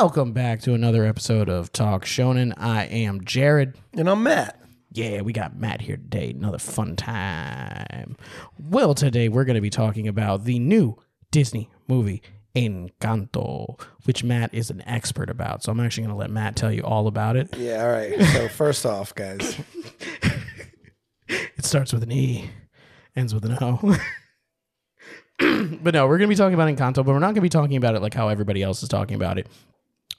Welcome back to another episode of Talk Shonen. I am Jared. And I'm Matt. Yeah, we got Matt here today. Another fun time. Well, today we're going to be talking about the new Disney movie Encanto, which Matt is an expert about. So I'm actually going to let Matt tell you all about it. Yeah, all right. So first off, guys, It starts with an E, ends with an O. but no, we're going to be talking about Encanto, but we're not going to be talking about it like how everybody else is talking about it,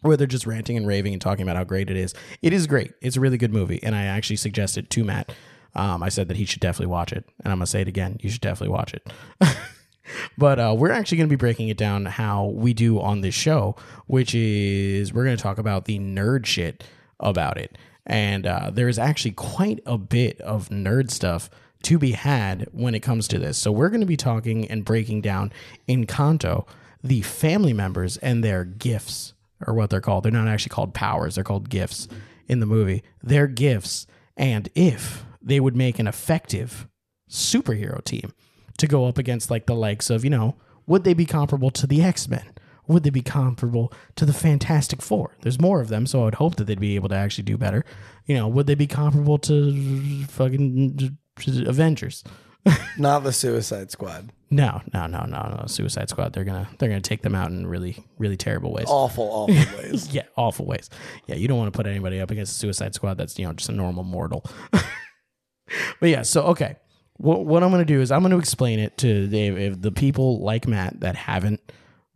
where they're just ranting and raving and talking about how great it is. It is great. It's a really good movie, and I actually suggested to Matt. Um, I said that he should definitely watch it, and I'm gonna say it again. You should definitely watch it. but uh, we're actually going to be breaking it down how we do on this show, which is we're going to talk about the nerd shit about it. And uh, there is actually quite a bit of nerd stuff to be had when it comes to this. So we're going to be talking and breaking down in Encanto, the family members and their gifts, or what they're called. They're not actually called powers, they're called gifts in the movie. Their gifts, and if they would make an effective superhero team to go up against like the likes of, you know, would they be comparable to the X Men? Would they be comparable to the Fantastic Four? There's more of them, so I would hope that they'd be able to actually do better. You know, would they be comparable to fucking Avengers? not the Suicide Squad. No, no, no, no, no. Suicide Squad. They're gonna they're gonna take them out in really really terrible ways. Awful, awful ways. Yeah, awful ways. Yeah, you don't want to put anybody up against Suicide Squad. That's you know just a normal mortal. but yeah, so okay, what what I'm gonna do is I'm gonna explain it to the if the people like Matt that haven't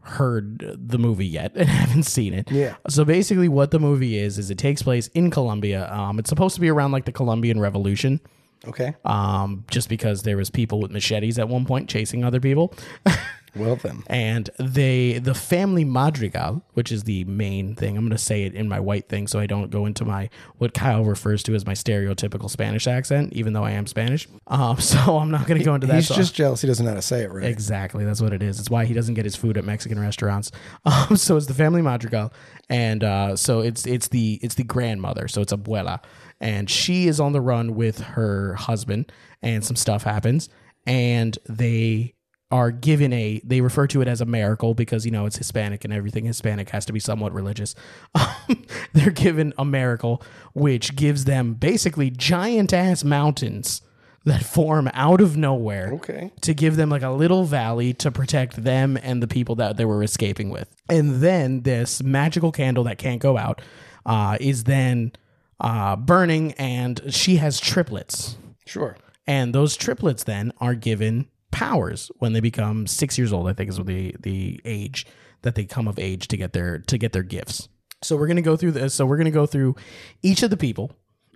heard the movie yet and haven't seen it. Yeah. So basically, what the movie is is it takes place in Colombia. Um, it's supposed to be around like the Colombian Revolution. Okay. Um, just because there was people with machetes at one point chasing other people. Well then. and they the family madrigal which is the main thing i'm going to say it in my white thing so i don't go into my what kyle refers to as my stereotypical spanish accent even though i am spanish um, so i'm not going to go into that He's just jealous he doesn't know how to say it right. Exactly, that's what it is. It's why he doesn't get his food at Mexican restaurants. Um, so it's the family madrigal, and uh, so it's it's the it's the grandmother. So it's abuela, and she is on the run with her husband, and some stuff happens, and they are given a they refer to it as a miracle because you know it's Hispanic and everything Hispanic has to be somewhat religious. Um, they're given a miracle which gives them basically giant ass mountains that form out of nowhere Okay. to give them like a little valley to protect them and the people that they were escaping with. And then this magical candle that can't go out uh, is then uh, burning, and she has triplets. Sure. And those triplets then are given powers when they become six years old. I think is the the age that they come of age to get their to get their gifts. So we're gonna go through this. So we're gonna go through each of the people,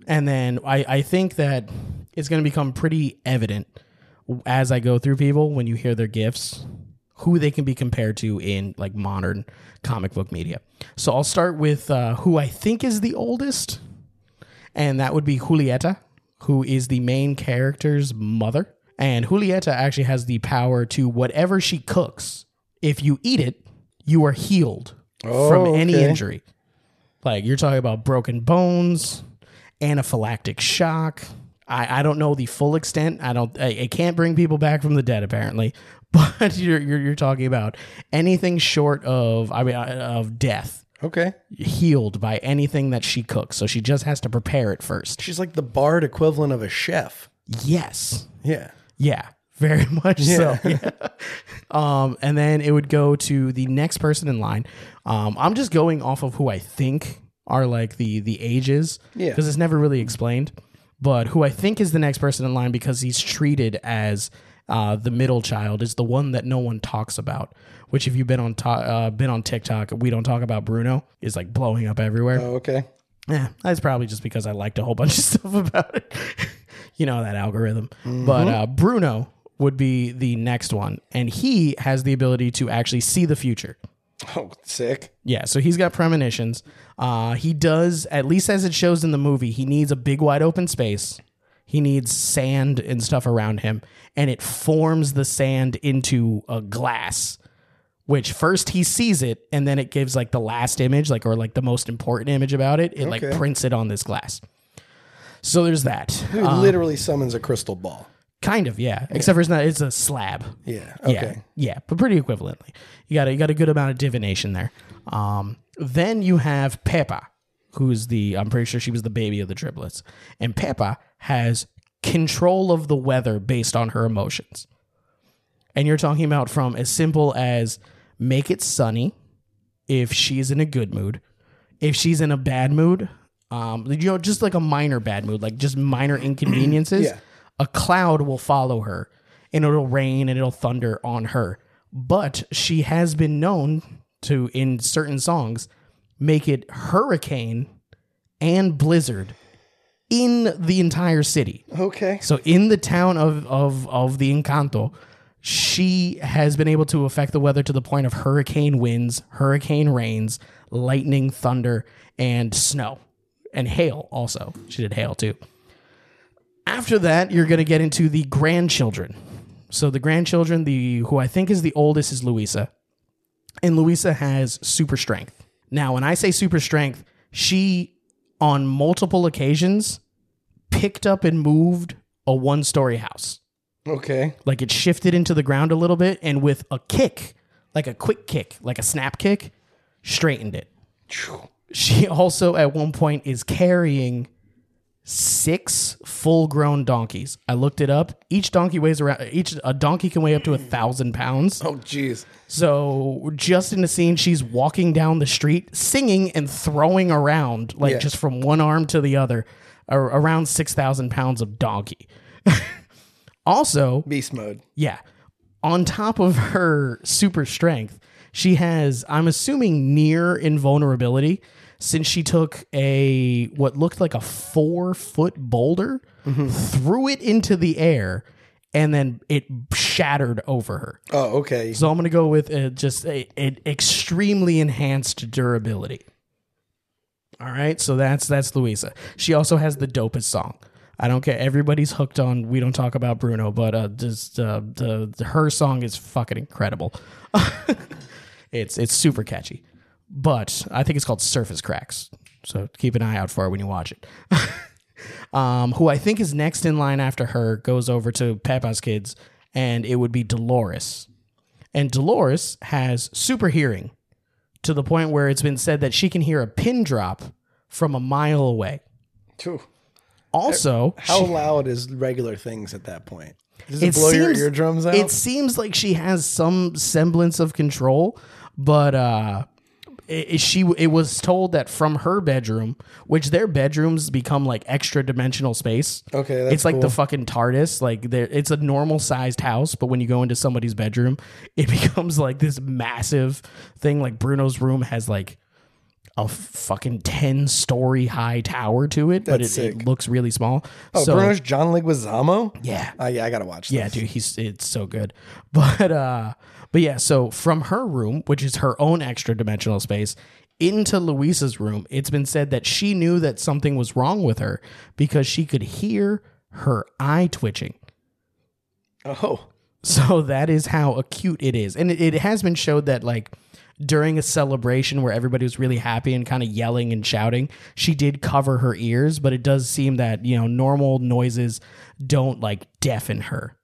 and then I I think that it's gonna become pretty evident as I go through people when you hear their gifts who they can be compared to in like modern comic book media. So I'll start with uh, who I think is the oldest, and that would be Julieta, who is the main character's mother. And Julieta actually has the power to whatever she cooks, if you eat it, you are healed from Oh, any okay. injury. Like you're talking about broken bones, anaphylactic shock. I, I don't know the full extent. I don't. I, I can't bring people back from the dead apparently, but you're you're, you're talking about anything short of I mean uh, of death Okay. healed by anything that she cooks. So she just has to prepare it first. She's like the bard equivalent of a chef. Yes. Yeah. Yeah. Very much so. Yeah. um, and then it would go to the next person in line. Um, I'm just going off of who I think are like the the ages. Yeah. Because it's never really explained. But who I think is the next person in line because he's treated as uh, the middle child is the one that no one talks about. Which, if you've been on to- uh, been on TikTok, we don't talk about Bruno is like blowing up everywhere. Oh, okay. Yeah, that's probably just because I liked a whole bunch of stuff about it. you know that algorithm. But uh, Bruno would be the next one, and he has the ability to actually see the future. Oh, sick. Yeah, so he's got premonitions. Uh, he does, at least as it shows in the movie, he needs a big wide open space. He needs sand and stuff around him, and it forms the sand into a glass. Which first he sees it, and then it gives like the last image, like or like the most important image about it. It like prints it on this glass. So there's that. Who literally summons a crystal ball. Kind of, yeah. Except for it's not. It's a slab. Yeah. Yeah, Okay. yeah, but pretty equivalently. You got a, you got a good amount of divination there. Um, then you have Pepa, who's the I'm pretty sure she was the baby of the triplets, and Pepa has control of the weather based on her emotions. And you're talking about from as simple as make it sunny if she's in a good mood, if she's in a bad mood, um, you know, just like a minor bad mood, like just minor inconveniences, Yeah. a cloud will follow her and it'll rain and it'll thunder on her. But she has been known to, in certain songs, make it hurricane and blizzard in the entire city. Okay. So in the town of of of the Encanto, she has been able to affect the weather to the point of hurricane winds, hurricane rains, lightning, thunder, and snow, and hail. Also, she did hail too. After that, you're going to get into the grandchildren. So the grandchildren, the who I think is the oldest is Luisa. and Luisa has super strength. Now, when I say super strength, she on multiple occasions picked up and moved a one story house. Okay. Like it shifted into the ground a little bit and with a kick, like a quick kick, like a snap kick, straightened it. She also at one point is carrying six full grown donkeys. I looked it up. Each donkey weighs around each a donkey can weigh up to a thousand pounds. Oh, jeez. So just in the scene, she's walking down the street, singing and throwing around, like Yeah. just from one arm to the other, ar- around six thousand pounds of donkey. also, Beast mode. yeah, on top of her super strength, she has, I'm assuming, near invulnerability since she took a what looked like a four foot boulder, threw it into the air, and then it shattered over her. Oh, okay. So I'm gonna go with uh, just a, a extremely enhanced durability. All right, so that's that's Luisa. She also has the dopest song. I don't care. Everybody's hooked on. We don't talk about Bruno, but uh, just uh, the, the her song is fucking incredible. it's it's super catchy, but I think it's called Surface Cracks. So keep an eye out for it when you watch it. um, who I think is next in line after her goes over to Pepa's kids, and it would be Dolores. And Dolores has super hearing to the point where it's been said that she can hear a pin drop from a mile away. Phew. Also, How she- loud is regular things at that point? Does it, it blow your eardrums out? It seems like she has some semblance of control, but uh it, she it was told that from her bedroom, which their bedrooms become like extra dimensional space. Okay, that's it's like the fucking TARDIS. Like there, it's a normal sized house, but when you go into somebody's bedroom, it becomes like this massive thing. Like Bruno's room has like a fucking ten story high tower to it, but it, That's it sick. looks really small. oh, so, Bruno's John Leguizamo? yeah, Oh, yeah, I gotta watch yeah, dude, he's it's so good. But uh but yeah, so from her room, which is her own extra dimensional space, into Luisa's room, it's been said that she knew that something was wrong with her because she could hear her eye twitching. Oh, So that is how acute it is. And it, it has been showed that like during a celebration where everybody was really happy and kind of yelling and shouting, she did cover her ears, but it does seem that, you know, normal noises don't like deafen her.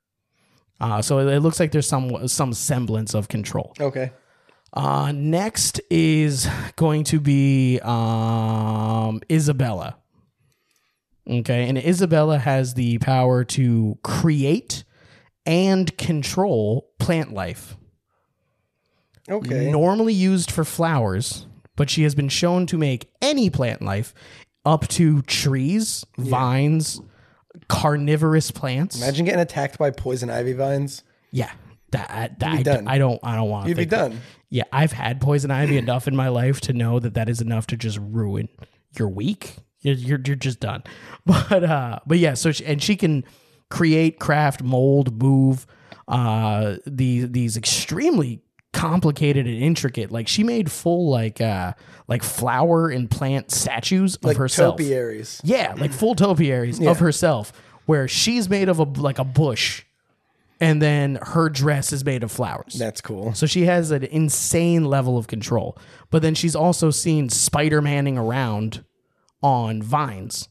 Uh, so it, it looks like there's some some semblance of control. okay. Uh, next is going to be um, Isabela. Okay, and Isabela has the power to create and control plant life. Okay. Normally used for flowers, but she has been shown to make any plant life up to trees, vines, carnivorous plants. Imagine getting attacked by poison ivy vines. Yeah. That, that, done. I don't I don't want to You'd be done. Yeah, I've had poison ivy enough in my life to know that that is enough to just ruin your week. You're you're, you're just done. But uh but yeah, so she, and she can create, craft, mold, move uh these these extremely complicated and intricate. Like she made full like uh like flower and plant statues of Like herself. topiaries. Yeah, like full topiaries Yeah. of herself, where she's made of a like a bush, and then her dress is made of flowers. That's cool. so she has an insane level of control. But then she's also seen Spider Manning around on vines.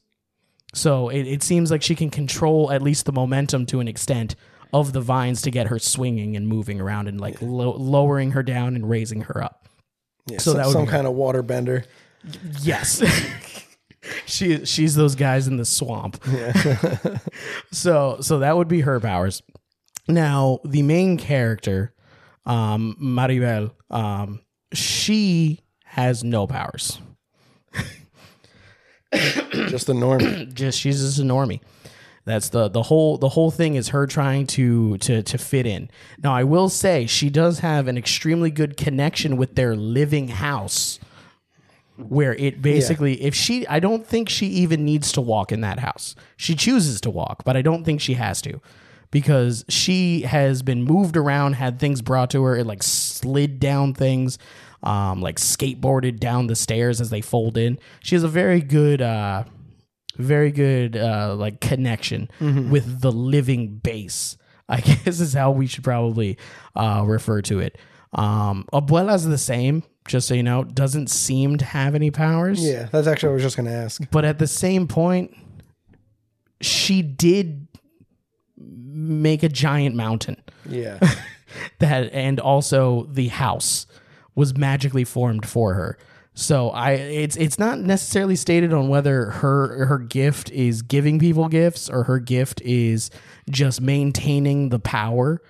So it, it seems like she can control at least the momentum to an extent of the vines to get her swinging and moving around and like lo- lowering her down and raising her up. Yeah, So so that would some be- kind of water bender. Yes. she she's those guys in the swamp. so so that would be her powers. Now, the main character, um, Mirabel, um, she has no powers. Just the norm. Just she's just a normie. That's the the whole the whole thing is her trying to to to fit in. Now, I will say she does have an extremely good connection with their living house where it basically if she I don't think she even needs to walk in that house. She chooses to walk, but I don't think she has to because she has been moved around, had things brought to her, it like slid down things, um like skateboarded down the stairs as they fold in. She has a very good uh very good uh like connection with the living base. I guess is how we should probably uh refer to it. Um Abuela's the same, just so you know, doesn't seem to have any powers. Yeah, that's actually what I was just going to ask. But at the same point, she did make a giant mountain Yeah. that and also the house was magically formed for her. So I it's it's not necessarily stated on whether her her gift is giving people gifts or her gift is just maintaining the power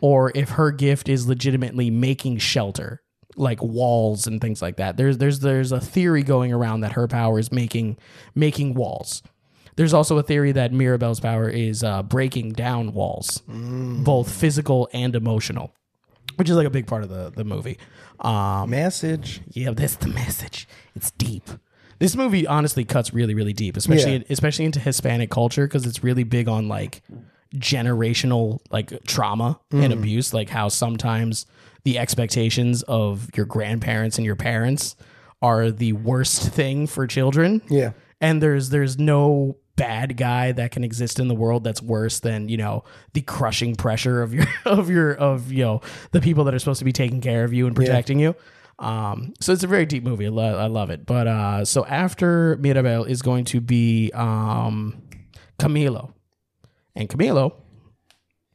or if her gift is legitimately making shelter like walls and things like that. There's there's there's a theory going around that her power is making making walls. There's also a theory that Mirabel's power is uh, breaking down walls, both physical and emotional, which is like a big part of the the movie. Um, Message. yeah, that's the message. It's deep. This movie honestly cuts really, really deep, especially Yeah. especially into Hispanic culture because it's really big on like generational like trauma and abuse, like how sometimes the expectations of your grandparents and your parents are the worst thing for children Yeah. and there's there's no bad guy that can exist in the world that's worse than you know the crushing pressure of your of your of you know the people that are supposed to be taking care of you and protecting you. Um so it's a very deep movie. I, lo- I love it. But uh so after mirabel is going to be um camilo. And camilo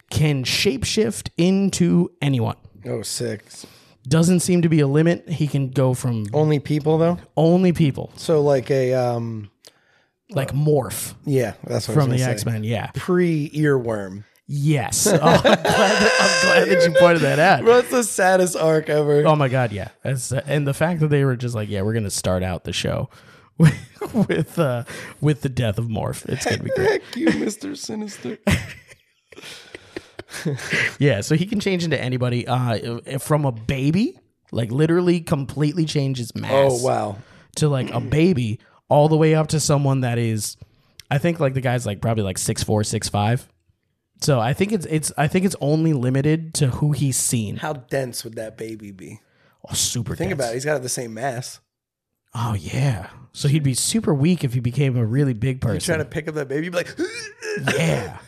can shapeshift into anyone. Oh, six. doesn't seem to be a limit. He can go from Only people though. only people. So like a um. Like morph Yeah, that's what from I was the gonna say. x-men yeah Pre earworm. Yes. Oh, I'm, glad that, I'm glad that you pointed that out. That's the saddest arc ever. Oh my god, yeah. That's, and the fact that they were just like, yeah, we're gonna start out the show with with, uh, with the death of Morph. It's gonna be great. Heck you, Mister Sinister. Yeah. So he can change into anybody. Uh, from a baby, like literally completely change his mass. Oh wow. To like a baby, all the way up to someone that is, I think like the guy's like probably like six four, six five. So I think it's it's I think it's only limited to who he's seen. How dense would that baby be? Oh, super. Think dense. about it. He's got the same mass. Oh yeah. So he'd be super weak if he became a really big person. You Trying to pick up that baby, you'd be like, yeah.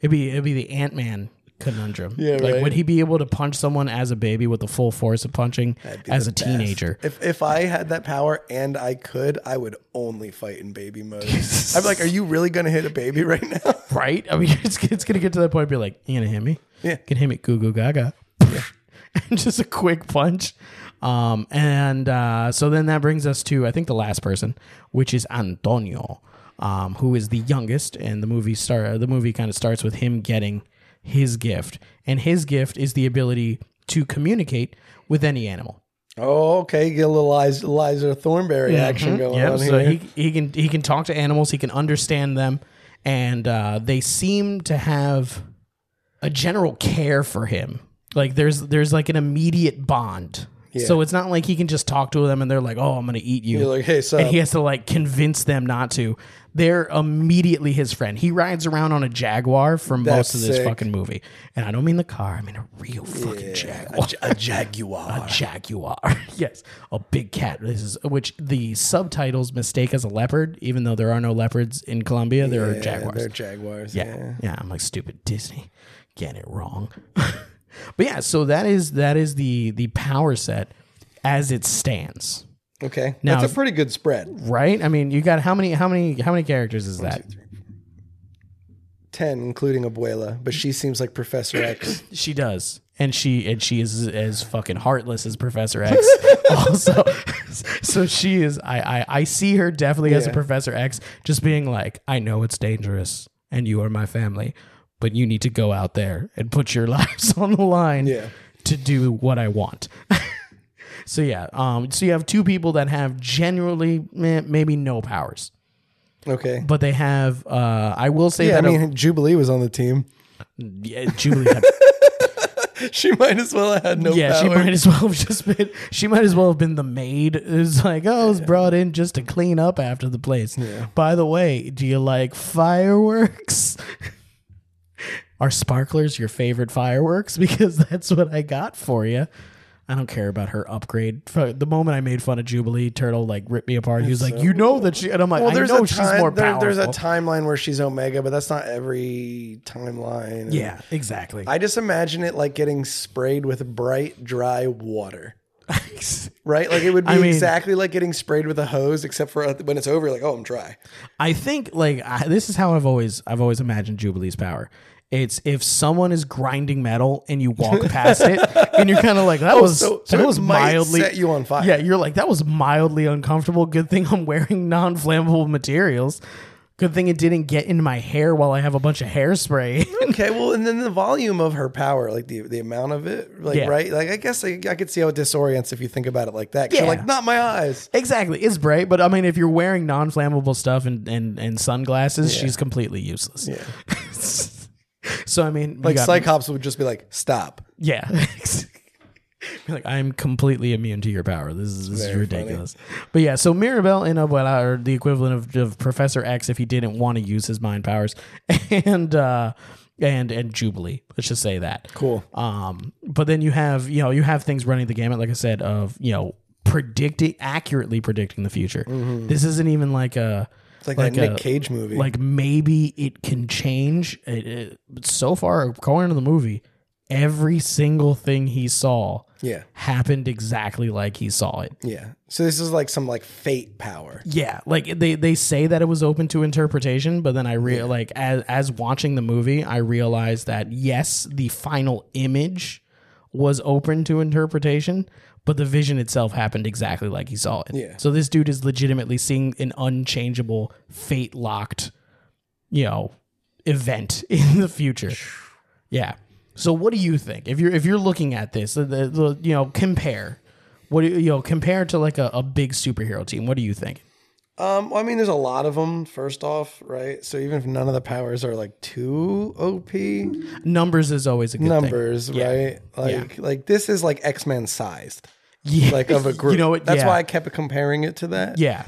It'd be it'd be the Ant Man conundrum. Yeah, Like right. would he be able to punch someone as a baby with the full force of punching as a best. teenager? If if I had that power and I could, I would only fight in baby mode. I'd be like, "Are you really gonna hit a baby right now?" Right? I mean it's it's gonna get to that point be like, you gonna hit me? Yeah. Can hit me goo goo gaga. and just a quick punch. Um and uh so then that brings us to I think the last person, which is Antonio. Um, who is the youngest, and the movie start the movie kind of starts with him getting his gift, and his gift is the ability to communicate with any animal. Oh, okay. Get a little Liza, Liza Thornberry action going Yep. on So here. he he can he can talk to animals. He can understand them, and uh, they seem to have a general care for him. Like there's there's like an immediate bond. So it's not like he can just talk to them and they're like, "Oh, I'm gonna eat you." You're like, "Hey, sup?" and he has to like convince them not to. They're immediately his friend. He rides around on a Jaguar for most That's of this sick. fucking movie, and I don't mean the car. I mean a real fucking Jaguar. a jaguar. A jaguar. yes, a big cat. This is which the subtitles mistake as a leopard, even though there are no leopards in Colombia. There are Yeah, jaguars. They're jaguars. yeah. Yeah. yeah, I'm like stupid Disney, get it wrong. but yeah, so that is that is the the power set as it stands, Okay. Now- That's a pretty good spread. right? I mean, you got how many how many how many characters is that? Ten, including Abuela, but she seems like Professor X. She does. And she and she is as fucking heartless as Professor X. also, so she is. I I, I see her definitely as a Professor X, just being like, I know it's dangerous, and you are my family, but you need to go out there and put your lives on the line Yeah. to do what I want. so yeah, um, so you have two people that have generally eh, maybe no powers, Okay. but they have. Uh, I will say Yeah, I that mean, Jubilee was on the team. yeah, Julie had She might as well have had no yeah, she might as well have just been. She might as well have been the maid. It's like, oh, I was brought in just to clean up after the place. By the way, do you like fireworks? Are sparklers your favorite fireworks? Because that's what I got for you. I don't care about her upgrade. Fu- The moment I made fun of Jubilee, Turtle like ripped me apart. He was like, "You know that she," and I'm like, well, "I there's know a she's time, more there- powerful." there's a timeline where she's Omega, but that's not every timeline. And yeah, exactly. I just imagine it like getting sprayed with bright, dry water. Right? Like it would be I mean- exactly like getting sprayed with a hose, except for uh, when it's over, you're like, oh, I'm dry. I think like I, this is how I've always I've always imagined Jubilee's power. It's if someone is grinding metal and you walk past it and you're kind of like that oh, was Oh, so- so that it was mildly set you on fire. Yeah, you're like that was mildly uncomfortable. Good thing I'm wearing non-flammable materials. Good thing it didn't get into my hair while I have a bunch of hairspray. Okay, well, and then the volume of her power, like the the amount of it, like Yeah. right, like I guess I, I could see how it disorients if you think about it like that. Yeah. Like, not my eyes. exactly, it's bright, but I mean, if you're wearing non-flammable stuff and and, and sunglasses, she's completely useless. Yeah. so I mean, Like Cyclops would just be like, stop. Yeah. Be like I'm completely immune to your power. This is this is Very ridiculous. But yeah, so Mirabel and Abuela are the equivalent of, of Professor X if he didn't want to use his mind powers, and uh, and and Jubilee. Let's just say that. Cool. Um, but then you have you know you have things running the gamut, like I said, of you know predicting accurately predicting the future. This isn't even like a It's like, that Nick a- Cage movie. like maybe it can change. It, it, but so far, according to the movie, every single thing he saw yeah, happened exactly like he saw it. yeah. So this is like some like fate power. Yeah, like they they say that it was open to interpretation, but then I real like as as watching the movie, I realized that yes, the final image was open to interpretation, but the vision itself happened exactly like he saw it. Yeah. So this dude is legitimately seeing an unchangeable, fate locked, you know, event in the future. Yeah. So what do you think if you're if you're looking at this, the, the, the you know compare, what do you, know compare to like a, a big superhero team? What do you think? Um, well, I mean, there's a lot of them. First off, right? So even if none of the powers are like too OP, Numbers is always a good numbers, thing. Yeah. right? Like, like this is like X Men sized, Yeah. like of a group. You know what? That's yeah. why I kept comparing it to that. Yeah.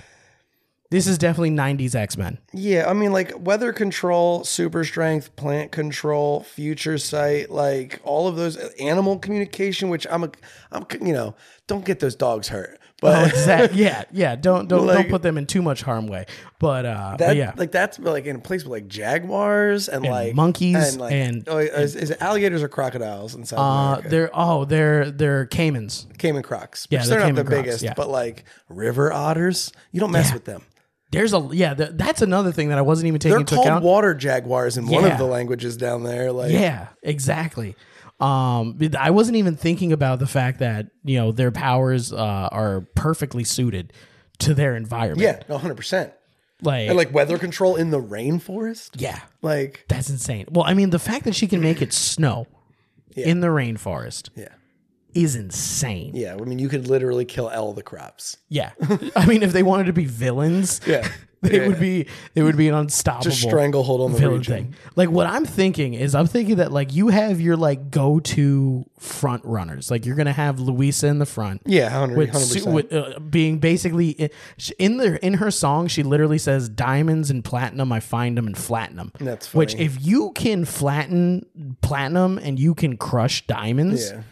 This is definitely '90s X Men. Yeah, I mean, like weather control, super strength, plant control, future sight, like all of those uh, animal communication. Which I'm a, I'm, you know, don't get those dogs hurt, but Oh, exactly. yeah, yeah. Don't don't Like- don't put them in too much harm way. But uh, that, but yeah, like that's like in a place with like jaguars and, like monkeys like, and- oh, is, is it alligators or crocodiles in South uh, America? they're oh they're they're caimans. Caiman crocs. Yeah, they're they're, not the crocs, biggest, yeah. but like river otters, you don't mess Yeah. with them. There's a yeah. th- that's another thing that I wasn't even taking They're into called account. water jaguars in one of the languages down there. Like, Yeah, exactly. Um, I wasn't even thinking about the fact that you know their powers uh, are perfectly suited to their environment. yeah, no, hundred percent. like, And like weather control in the rainforest. yeah, Like, that's insane. Well, I mean, the fact that she can make it snow in the rainforest, yeah, is insane. Yeah, I mean, you could literally kill all the crops. Yeah. I mean, if they wanted to be villains, Yeah. they Yeah. would be they would be an unstoppable Just stranglehold on the villain region. thing. Like what I'm thinking is I'm thinking that like you have your like go to front runners. Like you're gonna have Luisa in the front. Yeah, 100 With, 100%. su- with uh, being basically in the in her song, she literally says diamonds and platinum. I find them and flatten them. That's funny. which if you can flatten platinum and you can crush diamonds, yeah.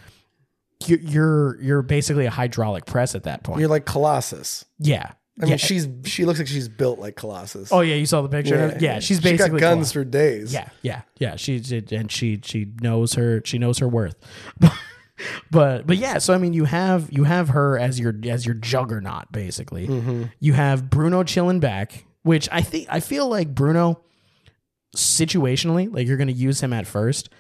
You're, you're you're basically a hydraulic press at that point. You're like Colossus. yeah, I mean, yeah. she's she looks like she's built like Colossus. Oh yeah, you saw the picture. Yeah, she's basically she got guns Colossus. for days. Yeah, yeah, yeah. She and she she knows her she knows her worth. but but yeah, so I mean, you have you have her as your as your juggernaut basically. Mm-hmm. You have Bruno chilling back, which I think I feel like Bruno situationally, like you're going to use him at first.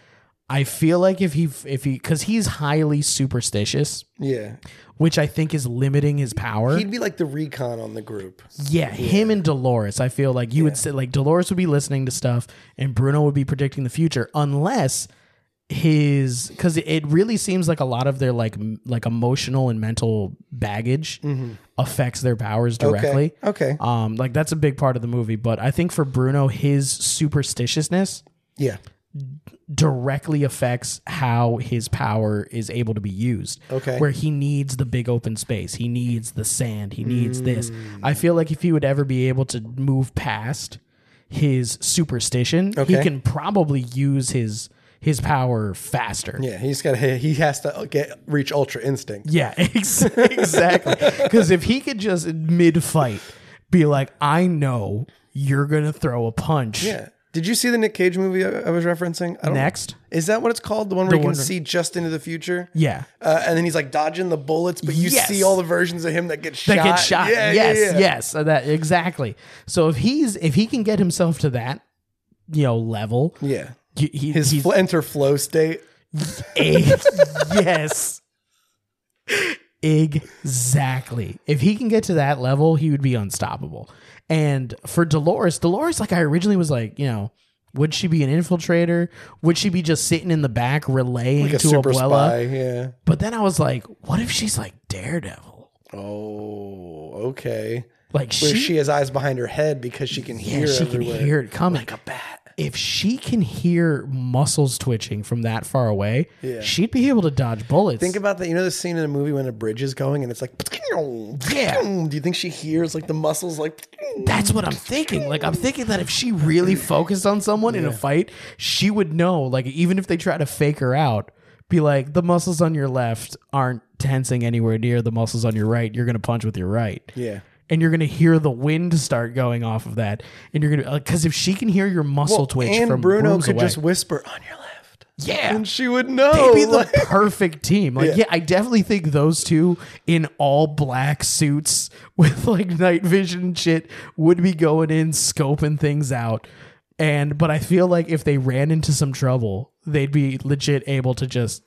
I feel like if he if he because he's highly superstitious, yeah. which I think is limiting his power. He'd be like the recon on the group. Yeah, him and Dolores. I feel like you would say like Dolores would be listening to stuff and Bruno would be predicting the future unless his because it really seems like a lot of their like like emotional and mental baggage affects their powers directly. Okay. Um, like that's a big part of the movie, but I think for Bruno, his superstitiousness Yeah. Directly affects how his power is able to be used. Okay. Where he needs the big open space, he needs the sand, he needs this. Mm. I feel like if he would ever be able to move past his superstition, he can probably use his his power faster. Yeah. He's got he has to get reach ultra instinct. Yeah, ex- exactly. Because if he could just mid fight be like, I know you're gonna throw a punch Yeah. Did you see the Nick Cage movie I, I was referencing? I don't next. Is that what it's called? The one where you can one- see just into the future? Yeah. Uh, and then he's like dodging the bullets, but you Yes. see all the versions of him that get shot. that get shot. Yeah, yes, yeah, yeah. yes, uh, that exactly. So if he's if he can get himself to that, you know, level, Yeah. he, he, His he's fl- enter flow state. a, yes, exactly. If he can get to that level, he would be unstoppable. And for Dolores, Dolores, like I originally was like, you know. Would she be an infiltrator? Would she be just sitting in the back relaying Like a to super Abuela? spy. Yeah. But then I was like, what if she's like Daredevil? Oh, okay. Like Where she, she has eyes behind her head because she can yeah, hear she everywhere. can hear it coming. like a bat. If she can hear muscles twitching from that far away, Yeah. she'd be able to dodge bullets. Think about that. You know the scene in the movie when a bridge is going and it's like, Yeah. Do you think she hears like the muscles like? That's what I'm thinking. Like I'm thinking that if she really focused on someone in a fight, she would know. Like even if they try to fake her out, be like the muscles on your left aren't tensing anywhere near the muscles on your right. You're gonna punch with your right. Yeah. And you're gonna hear the wind start going off of that, and you're gonna because if she can hear your muscle twitch and from Bruno could away, just whisper on your left, yeah, and she would know. they'd be the like- perfect team. Like, yeah. Yeah. I definitely think those two in all black suits with like night vision shit would be going in, scoping things out. And but I feel like if they ran into some trouble, they'd be legit able to just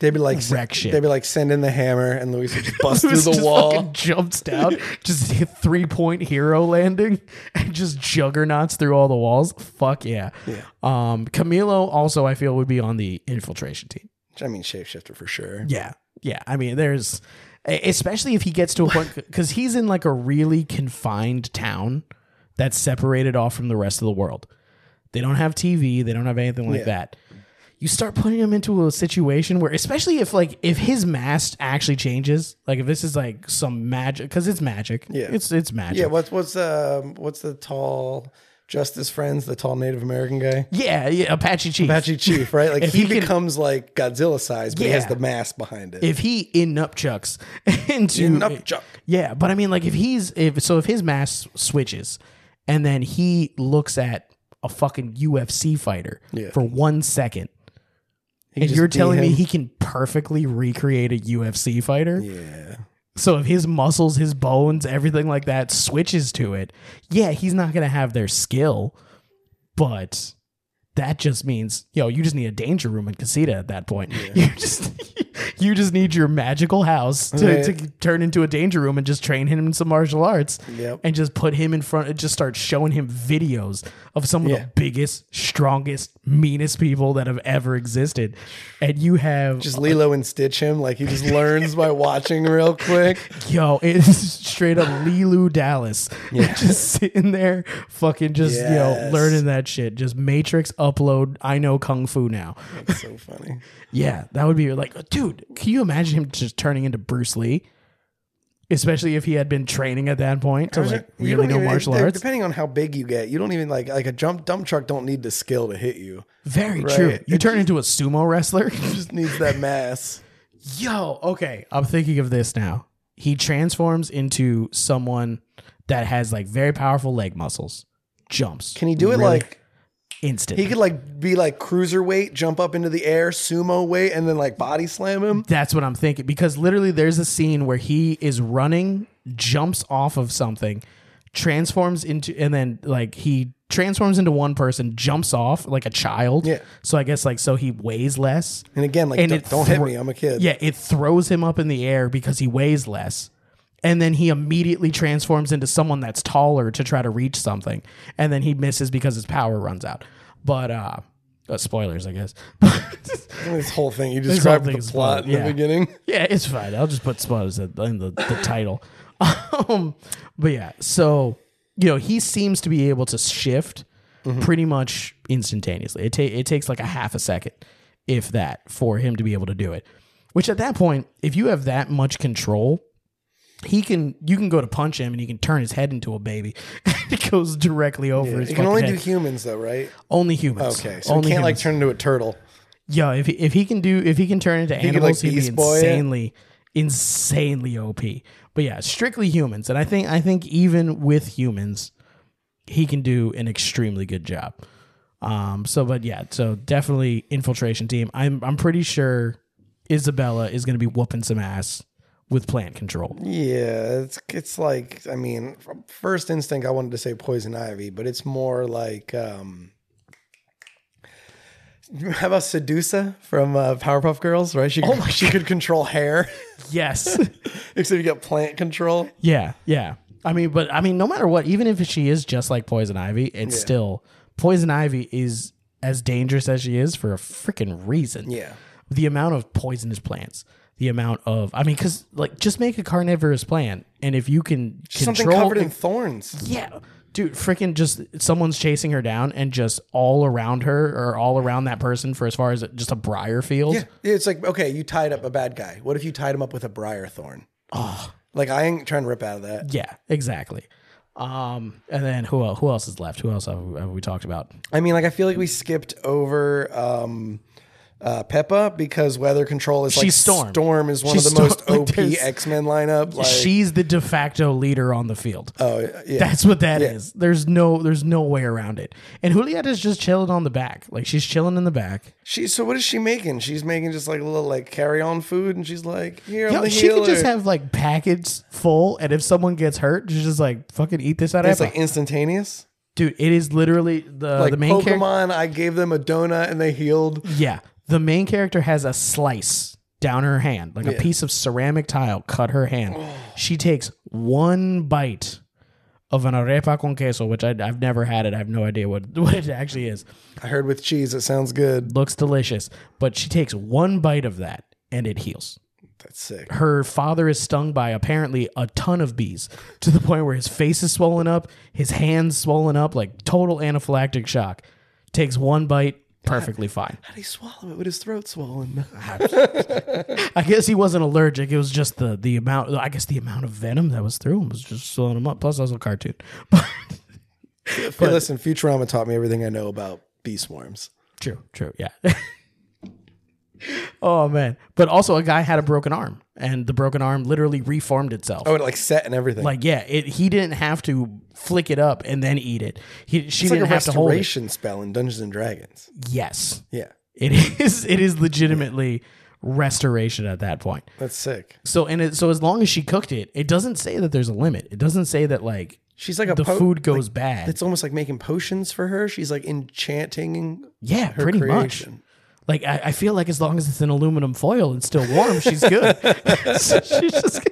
They'd be like, Wreck shit. they'd be like, send in the hammer, and Luis would just bust through the just wall. fucking jumps down, just hit three point hero landing, and just juggernauts through all the walls. Fuck yeah. Yeah. Um, Camilo also I feel would be on the infiltration team. I mean, shapeshifter for sure. Yeah. Yeah. I mean, there's, especially if he gets to a point, because he's in like a really confined town that's separated off from the rest of the world. They don't have TV, they don't have anything like Yeah. that. You start putting him into a situation where, especially if like if his mask actually changes, like if this is like some magic, because it's magic. Yeah. it's it's magic. Yeah. What's what's um what's the tall Justice Friends, the tall Native American guy? yeah, yeah. Apache Chief. Apache Chief, right? Like If he, he can- becomes like Godzilla size, but he has the mask behind it. if he in nupchucks into In nupchuck. yeah but i mean like if he's if so if his mask switches and then he looks at a fucking ufc fighter Yeah. for one second He and you're telling me he can perfectly recreate a ufc fighter Yeah. so if his muscles his bones everything like that switches to it yeah he's not gonna have their skill but that just means yo, you just need a danger room in Casita at that point. You just you just need your magical house to, Right. to turn into a danger room and just train him in some martial arts Yep. and just put him in front and just start showing him videos of some of Yeah. the biggest, strongest, meanest people that have ever existed. And you have Just Lilo and Stitch him. Like he just learns by watching real quick. Yo, it's straight up Leeloo Dallas. just sitting there, fucking just, you know, learning that shit. Just Matrix upload. I know Kung Fu now. It's so funny. yeah, that would be like, dude, can you imagine him just turning into Bruce Lee? Especially if he had been training at that point to like You really know even- martial arts. Depending on how big you get, you don't even like like a jump dump truck. Don't need the skill to hit you. Very Right. true. You It turn into a sumo wrestler. Just needs that mass. Yo, okay. I'm thinking of this now. He transforms into someone that has like very powerful leg muscles, jumps. Can he do it really like instant? he could like be like cruiserweight, jump up into the air, sumo weight, and then like body slam him? That's what I'm thinking because literally there's a scene where he is running, jumps off of something, transforms into, and then like he transforms into one person, jumps off like a child. Yeah. So I guess like so he weighs less. And again, like And don't, don't hit me, I'm a kid. Yeah, it throws him up in the air because he weighs less. And then he immediately transforms into someone that's taller to try to reach something. And then he misses because his power runs out. But uh, uh spoilers, I guess. This whole thing you described the plot in yeah. the beginning. Yeah, it's fine. I'll just put spoilers in in the, the title. Um, but yeah, so you know he seems to be able to shift pretty much instantaneously. It ta- it takes like a half a second, if that, for him to be able to do it. Which at that point, if you have that much control, he can you can go to punch him and he can turn his head into a baby. it goes directly over his. You can only head. do humans though, right? only humans. Okay, so only he can't like turn into a turtle. Yeah, if he, if he can do if he can turn into animals, like, he'd be it. insanely insanely OP. But yeah, strictly humans, and I think I think even with humans, he can do an extremely good job. Um. So, but yeah, so definitely infiltration team. I'm I'm pretty sure Isabela is going to be whooping some ass with plant control. Yeah, it's it's like I mean, first instinct I wanted to say poison ivy, but it's more like um how about Sedusa from uh, Powerpuff Girls? Right, she could, she could control hair, Yes. except you got plant control. Yeah, yeah. I mean, but I mean, no matter what, even if she is just like Poison Ivy, it's still Poison Ivy is as dangerous as she is for a freaking reason. Yeah. The amount of poisonous plants, the amount of, I mean, because like just make a carnivorous plant, and if you can control Something covered in thorns. yeah, dude, freaking just someone's chasing her down, and just all around her or all around that person for as far as just a briar field. Yeah, it's like okay, you tied up a bad guy. What if you tied him up with a briar thorn? Oh, like I ain't trying to rip out of that. Yeah, exactly. Um, and then who else? Who else is left? Who else have, have we talked about? I mean, like I feel like we skipped over um, uh, Pepa because weather control is like She's Storm. Storm is one She's of the most. OP there's- X Men lineup. Like, She's the de facto leader on the field. oh yeah, That's what that is. Yeah. There's no there's no way around it. And Juliet is just chilling on the back. Like she's chilling in the back. she. So what is she making? She's making just like a little like carry on food, and she's like, here, I'm Yo, the she could just have like packets full, and if someone gets hurt, she's just like fucking eat this out of It's like instantaneous. Dude, it is literally the Like the main character. Pokemon, I gave them a donut and they healed. Yeah, the main character has a slice down her hand, like a piece of ceramic tile cut her hand. She takes one bite of an arepa con queso, which I, I've never had it. I have no idea what, what it actually is. I heard with cheese, it sounds good. Looks delicious, but she takes one bite of that and it heals. That's sick. Her father is stung by apparently a ton of bees to the point where his face is swollen up, his hands swollen up, like total anaphylactic shock. Takes one bite, perfectly fine. How did he swallow it with his throat swollen? I guess he wasn't allergic. It was just the the amount. I guess the amount of venom that was through him was just slowing him up. Plus, that was a cartoon. Hey, listen, Futurama taught me everything I know about bee swarms. true, true, yeah. oh man! But also, a guy had a broken arm, and the broken arm literally reformed itself. Oh, it like set and everything. Like, yeah, it. He didn't have to flick it up and then eat it. He she it's like didn't a have to hold it. restoration spell in Dungeons and Dragons. Yes, Yeah, it is. It is legitimately restoration at that point. that's sick. So and it, so as long as she cooked it, it doesn't say that there's a limit. It doesn't say that like She's like a the po- food goes like, bad. It's almost like making potions for her. She's like enchanting yeah, her pretty much. Like I, I feel like as long as it's in aluminum foil and still warm, she's good. So she's just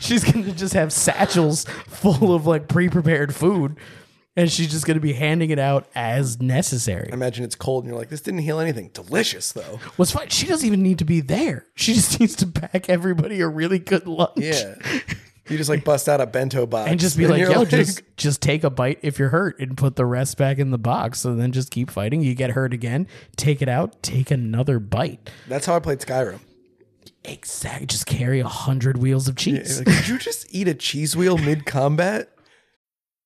she's gonna just have satchels full of like pre-prepared food, and she's just gonna be handing it out as necessary. I Imagine it's cold and you're like, this didn't heal anything. Delicious though. What's fine? She doesn't even need to be there. She just needs to pack everybody a really good lunch. Yeah. You just like bust out a bento box And just be like, you're yo, just just take a bite if you're hurt and put the rest back in the box. So then just keep fighting. You get hurt again, take it out, take another bite. That's how I played Skyrim. Exactly. Just carry a hundred wheels of cheese. Like, Did you just eat a cheese wheel mid combat?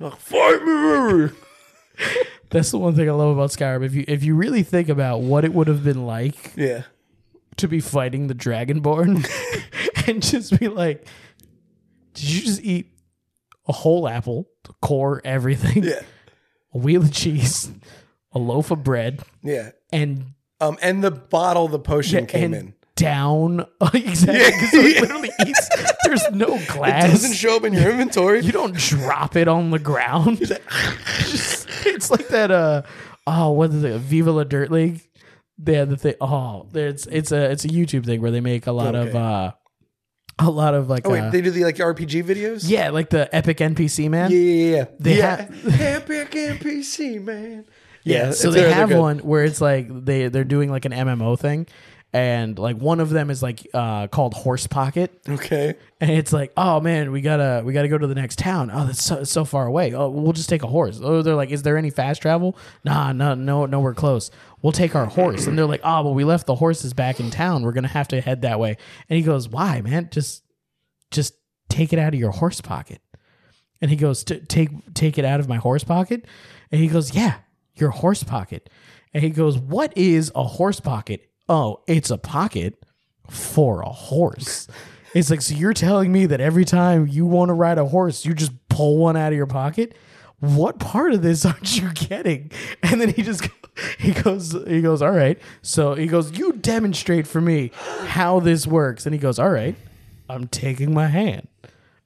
Like, Fight me. That's the one thing I love about Skyrim. If you if you really think about what it would have been like Yeah. to be fighting the Dragonborn and just be like, did you just eat a whole apple, the core, everything, Yeah. a wheel of cheese, a loaf of bread, Yeah. and Um, and the bottle the potion Yeah, came and in. Down exactly because it literally eats. There's no glass. It doesn't show up in your inventory. You don't drop it on the ground. It's like that. Uh oh, what is it? Viva la Dirt League. They had the thing. Oh, it's it's a it's a YouTube thing where they make a lot of uh a lot of like oh wait, uh, they do the like RPG videos. yeah like the epic NPC man. Yeah, yeah, yeah. They yeah. have- Epic NPC man. Yeah, so they have good. one where it's like they they're doing like an MMO thing, and like one of them is like uh called Horse Pocket, Okay. and it's like, oh man, we gotta we gotta go to the next town. Oh, that's so, so far away. Oh, we'll just take a horse. Oh, they're like, is there any fast travel? Nah, no, no, nowhere close. We'll take our horse. And they're like, oh, well, we left the horses back in town. We're gonna have to head that way. And he goes, why, man? Just just take it out of your horse pocket. And he goes, take take it out of my horse pocket. And he goes, yeah, your horse pocket. And he goes, what is a horse pocket? Oh, it's a pocket for a horse. It's like, so you're telling me that every time you want to ride a horse, you just pull one out of your pocket? What part of this aren't you getting? And then he just he goes he goes, all right. So he goes, you demonstrate for me how this works. And he goes, all right, I'm taking my hand.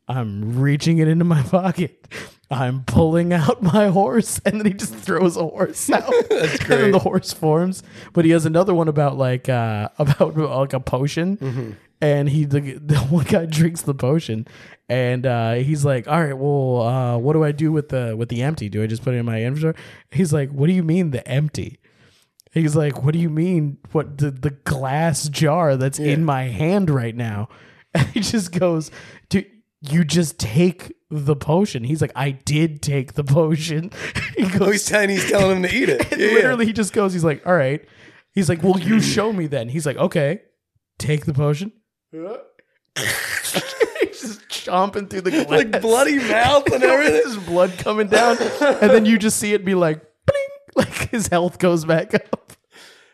I'm reaching it into my pocket. I'm pulling out my horse, and then he just throws a horse out. That's great. And then the horse forms. But he has another one about like uh about like a potion, and he the, the one guy drinks the potion, and uh, he's like, "All right, well, uh, what do I do with the with the empty? Do I just put it in my inventory?" He's like, "What do you mean the empty?" He's like, "What do you mean? What the the glass jar that's in my hand right now?" And he just goes, "Dude, you just take the potion." He's like, "I did take the potion." he goes, Oh, he's telling he's telling him to eat it. Yeah, yeah. literally, he just goes, "He's like, all right." He's like, "Well, you show me then." He's like, "Okay, take the potion." He's just chomping through the glass, like bloody mouth and everything. There's blood coming down, and then you just see it be like, bling, like his health goes back up.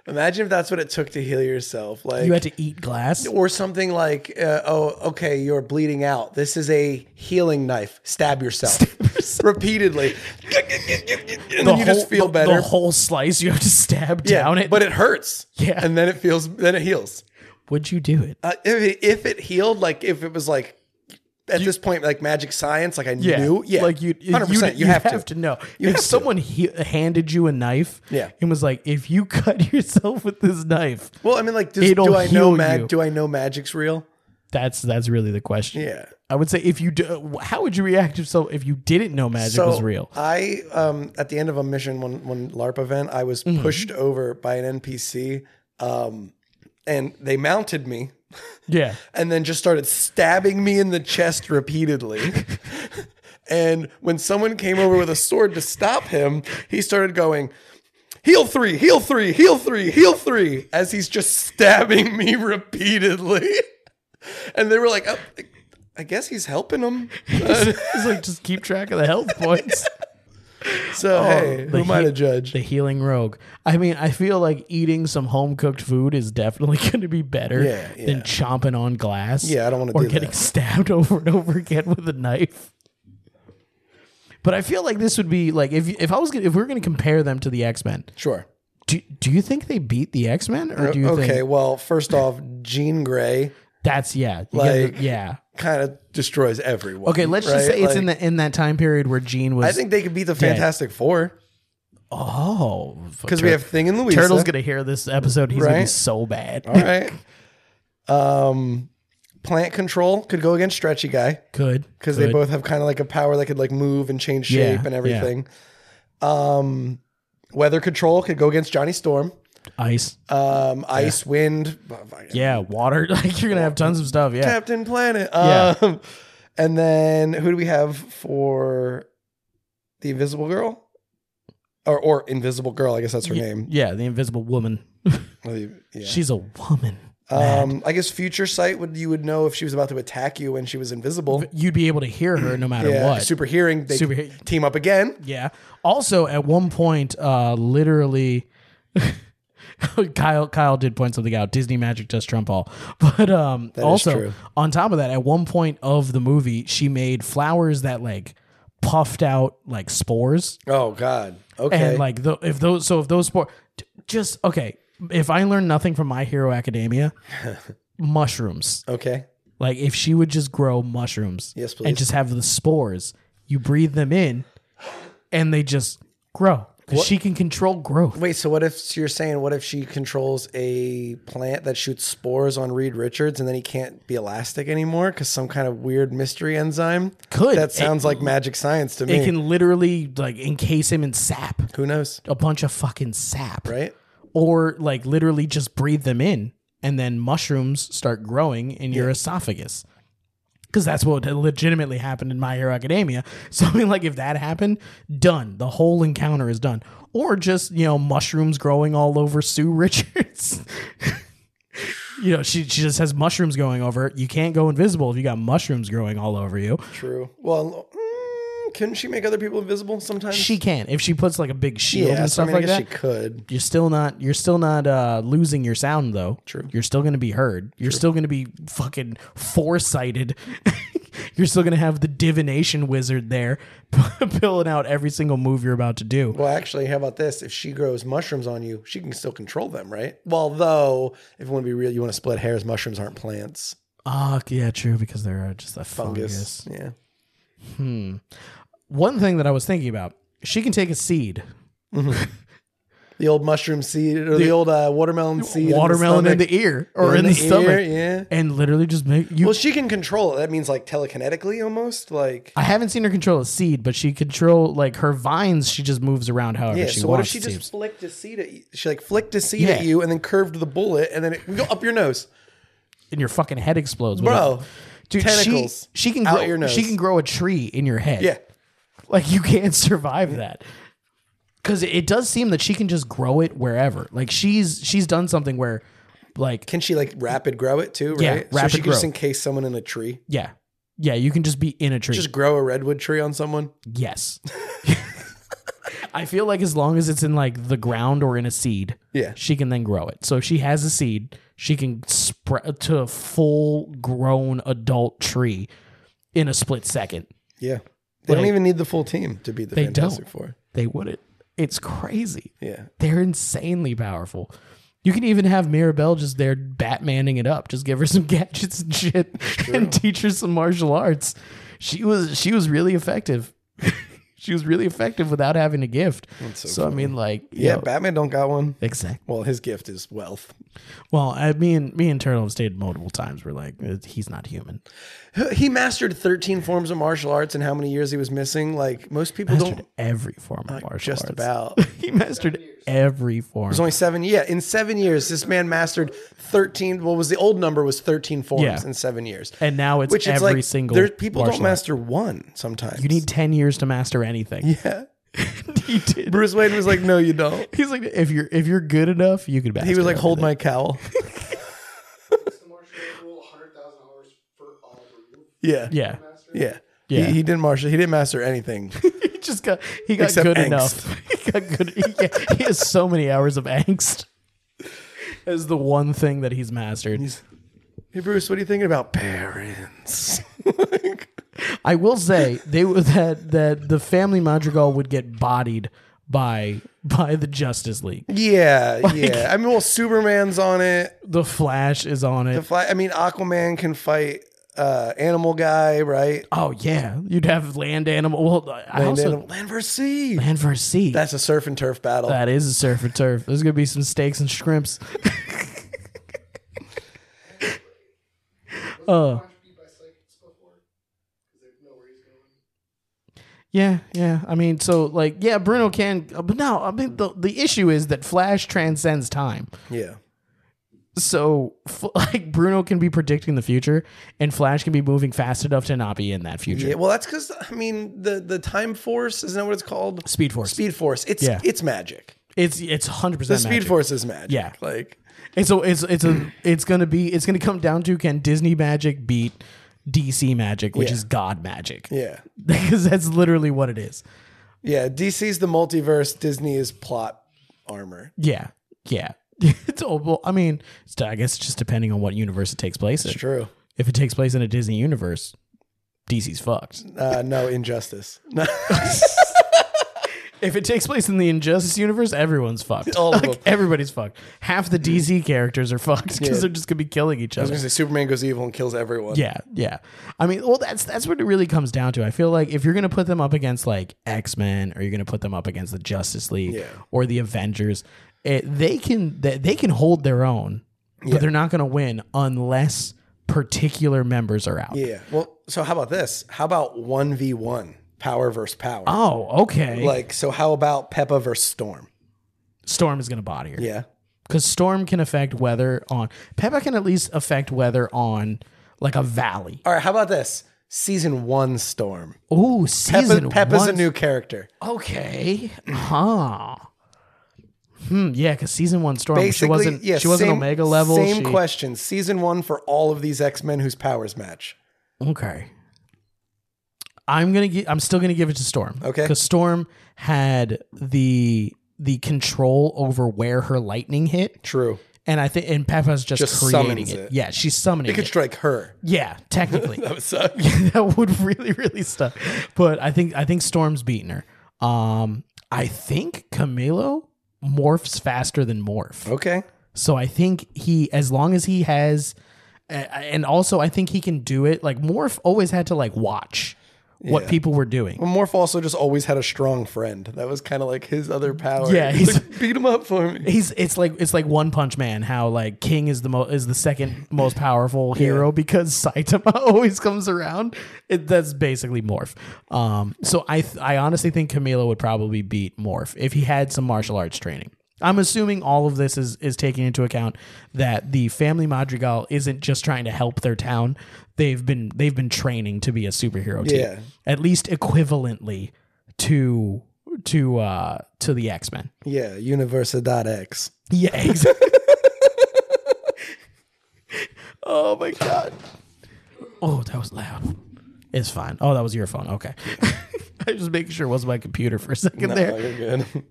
Imagine if that's what it took to heal yourself. Like You had to eat glass. or something like, uh, oh, okay, you're bleeding out. This is a healing knife. Stab yourself, repeatedly, and then you just feel the, better. The whole slice you have to stab yeah, down it. but it hurts. Yeah. and then it feels, then it heals. would you do it? Uh, if it, if it healed, like if it was like at this point, like magic science, like I knew, yeah, like you, hundred percent, you, have, to. know. You if have someone he- handed you a knife, Yeah. and was like, "If you cut yourself with this knife," Well, I mean, like, does, It'll do I know mag? Do I know magic's real? that's that's really the question. Yeah. I would say if you do, how would you react if so if you didn't know magic so was real? I um at the end of a mission one one LARP event, I was Mm-hmm. pushed over by an NPC, um, and they mounted me. Yeah, and then just started stabbing me in the chest repeatedly. and when someone came over with a sword to stop him, he started going, heal three, heal three, heal three, heal three, as he's just stabbing me repeatedly. and they were like, oh, I guess he's helping him. It's like just keep track of the health points. So Oh, the who am I he- to judge? The healing rogue. I mean, I feel like eating some home cooked food is definitely going to be better Yeah, yeah. than chomping on glass. Yeah, I don't wanna or do getting that. stabbed over and over again with a knife. But I feel like this would be like if if I was gonna, if we are going to compare them to the X Men. Sure. Do, do you think they beat the X Men, or uh, do you okay, think well, first off, Jean Grey that's yeah, Like- yeah? Kind of destroys everyone. Okay, let's just right? say it's in the in that time period where Jean was. I think they could beat the dead. Fantastic Four oh, because we have Thing and Luisa. Turtle's gonna hear this episode. He's gonna be Right? so bad. All right. Um, Plant Control could go against Stretchy Guy Could because they both have kind of like a power that could like move and change shape Yeah, and everything. Um, Weather Control could go against Johnny Storm. Ice. Um, Ice, Wind, Yeah, water. Like you're gonna have tons of stuff. Yeah, Captain Planet. Yeah. Um, and then who do we have for the Invisible Girl? Or or Invisible Girl, I guess that's her name. yeah. The Invisible Woman. Well, you- yeah. She's a woman. Um, I guess Future Sight would you would know if she was about to attack you when she was invisible. You'd be able to hear her no matter Yeah, what. super hearing. They Super team up again. Yeah. Also, at one point, uh, literally, Kyle Kyle did point something out. Disney magic does trump all. But um, also on top of that, at one point of the movie, she made flowers that like puffed out like spores, Oh God. Okay. and like the, if those so if those spores just okay. If I learned nothing from My Hero Academia, mushrooms. okay. Like if she would just grow mushrooms, Yes, please. and just have the spores, you breathe them in, and they just grow. 'Cause she can control growth. Wait. So what if so you're saying what if she controls a plant that shoots spores on Reed Richards and then he can't be elastic anymore because some kind of weird mystery enzyme? Could. That sounds like magic science to me. It can literally like encase him in sap, Who knows? a bunch of fucking sap, Right. or like literally just breathe them in, and then mushrooms start growing in your esophagus. Because that's what legitimately happened in My Hero Academia. So I mean, like if that happened, done. The whole encounter is done. Or just you know mushrooms growing all over Sue Richards. you know she she just has mushrooms going over. You can't go invisible if you got mushrooms growing all over you. True. Well, couldn't she make other people invisible sometimes? She can if she puts like a big shield yeah, and so I stuff mean, I like that. she could. you're still not you're still not uh losing your sound though. True. You're still gonna be heard. You're still gonna be fucking foresighted. you're still gonna have the divination wizard there pulling out every single move you're about to do. Well, actually, how about this? If she grows mushrooms on you, she can still control them, right? Well, though, if you want to be real, you want to split hairs. Mushrooms aren't plants. Ah, yeah, true, because they're just a fungus. Fungus. Yeah. One thing that I was thinking about, she can take a seed, The old mushroom seed or the, old uh, watermelon seed. watermelon in in the, the ear or in, in the, the ear, yeah. and literally just make you. Well, she can control it. That means like telekinetically almost. Like, I haven't seen her control a seed, but she control like her vines. She just moves around however yeah. she So wants. what if she just seems. flicked a seed at you? She like flicked a seed Yeah. at you and then curved the bullet and then it would go up your nose. and your fucking head explodes, Bro. Dude, tentacles She, she can out grow. your nose. She can grow a tree in your head. Yeah. like you can't survive that. Because it, it does seem that she can just grow it wherever. Like she's she's done something where, like Can she like rapid grow it too? Right. Yeah, so rapid she can just grow. encase someone in a tree. yeah, yeah, you can just be in a tree. Just grow a redwood tree on someone. yes. I feel like as long as it's in like the ground or in a seed, Yeah. she can then grow it. So if she has a seed, she can spread to a full grown adult tree in a split second. Yeah. They don't even need the full team to beat the They Fantastic don't. Four. They wouldn't. It's crazy. Yeah. They're insanely powerful. You can even have Mirabel just there Batmaning it up. Just give her some gadgets and shit and teach her some martial arts. She was she was really effective. she was really effective without having a gift. So, I mean like Yeah, yo, Batman don't got one. exactly. Well, his gift is wealth. Well, I me and me and Turtle have stated multiple times we're like uh, he's not human. He mastered 13 forms of martial arts in how many years he was missing? Like most people Mastered don't. every form of martial Just arts. Just about. He mastered every form. was only seven. Yeah, in seven years, this man mastered 13. What was the old number was 13 forms Yeah. in seven years. and now it's Which is every like single there, people don't martial art. master one sometimes. You need 10 years to master anything. Yeah. he did. Bruce Wayne was like, "No, you don't." He's like, if you're if you're good enough, you could master. He was like, "Hold my cowl." Yeah. Yeah. Yeah. Yeah. He, he didn't master. He didn't master anything. He just got he got Except good angst. enough. He got good. He, he has so many hours of angst. As the one thing that he's mastered. hey Bruce, what are you thinking about parents? I will say they were that that the family Madrigal would get bodied by by the Justice League. yeah, yeah. I mean, well, Superman's on it. The Flash is on The it. I mean, Aquaman can fight uh, Animal Guy, right? Oh yeah, you'd have land animal. Well, I Land, also animal, land versus sea. land versus sea. That's a surf and turf battle. that is a surf and turf. There's gonna be some steaks and shrimps. Oh. Yeah, yeah. I mean, so like, yeah, Bruno can, uh, but no. I mean, the the issue is that Flash transcends time. yeah. So, like, Bruno can be predicting the future, and Flash can be moving fast enough to not be in that future. Yeah, well, that's because I mean the the time force isn't that what it's called? Speed Force. Speed force. It's Yeah. it's magic. It's it's hundred percent. The speed force is magic. Yeah. like And so it's it's a it's gonna be it's gonna come down to can Disney magic beat DC magic, which Yeah. is God magic, yeah, because that's literally what it is. yeah. DC's the multiverse. Disney is plot armor. Yeah, yeah. it's all, well, I mean, it's, I guess it's just depending on what universe it takes place in. It's true. If it takes place in a Disney universe, DC's fucked. Uh, no injustice. No. If it takes place in the Injustice universe, everyone's fucked. All of Like, them. Everybody's fucked. Half the DC characters are fucked because Yeah. they're just gonna be killing each other. I was other. gonna say Superman goes evil and kills everyone. Yeah, yeah. I mean, well, that's that's what it really comes down to. I feel like if you're gonna put them up against like X Men, or you're gonna put them up against the Justice League, Yeah. or the Avengers, it, they can they, they can hold their own, but they're not gonna win unless particular members are out. Yeah. Well, so how about this? How about one v one, power versus power? Oh, okay. Like, so how about Pepa versus Storm? Storm is gonna body her. Yeah. because Storm can affect weather on. Pepa can at least affect weather on like a valley. All right. How about this? Season one Storm. Oh, Pepa, season Pepa's a new character. Okay. Huh. Hmm. Yeah, because season one Storm, Basically, she wasn't. yeah, she wasn't same, Omega level. Same she- question. Season one for all of these X Men whose powers match. Okay. I'm gonna. Gi- I'm still gonna give it to Storm. Okay. Because Storm had the the control over where her lightning hit, True. and I think and Pepa's just, Just creating it. it. Yeah, she's summoning It could it. strike her. yeah, technically. That would suck. that would really really suck. But I think I think Storm's beating her. Um, I think Camilo morphs faster than Morph. Okay. So I think he, as long as he has, and also I think he can do it. Like Morph always had to like watch what Yeah. people were doing. Well, Morph also just always had a strong friend. That was kind of like his other power. Yeah, He's he's- like, beat him up for me. He's it's like it's like One Punch Man. How like King is the mo- is the second most powerful hero because Saitama always comes around. It, that's basically Morph. Um, so I th- I honestly think Camilo would probably beat Morph if he had some martial arts training. I'm assuming all of this is is taking into account that the family Madrigal isn't just trying to help their town. They've been they've been training to be a superhero team, Yeah. at least equivalently to to uh to the X Men. Yeah, Universa.x. Yeah, exactly. oh my god. Oh, that was loud. It's fine. Oh, that was your phone. Okay. I was just making sure it wasn't my computer for a second No, there. you're good.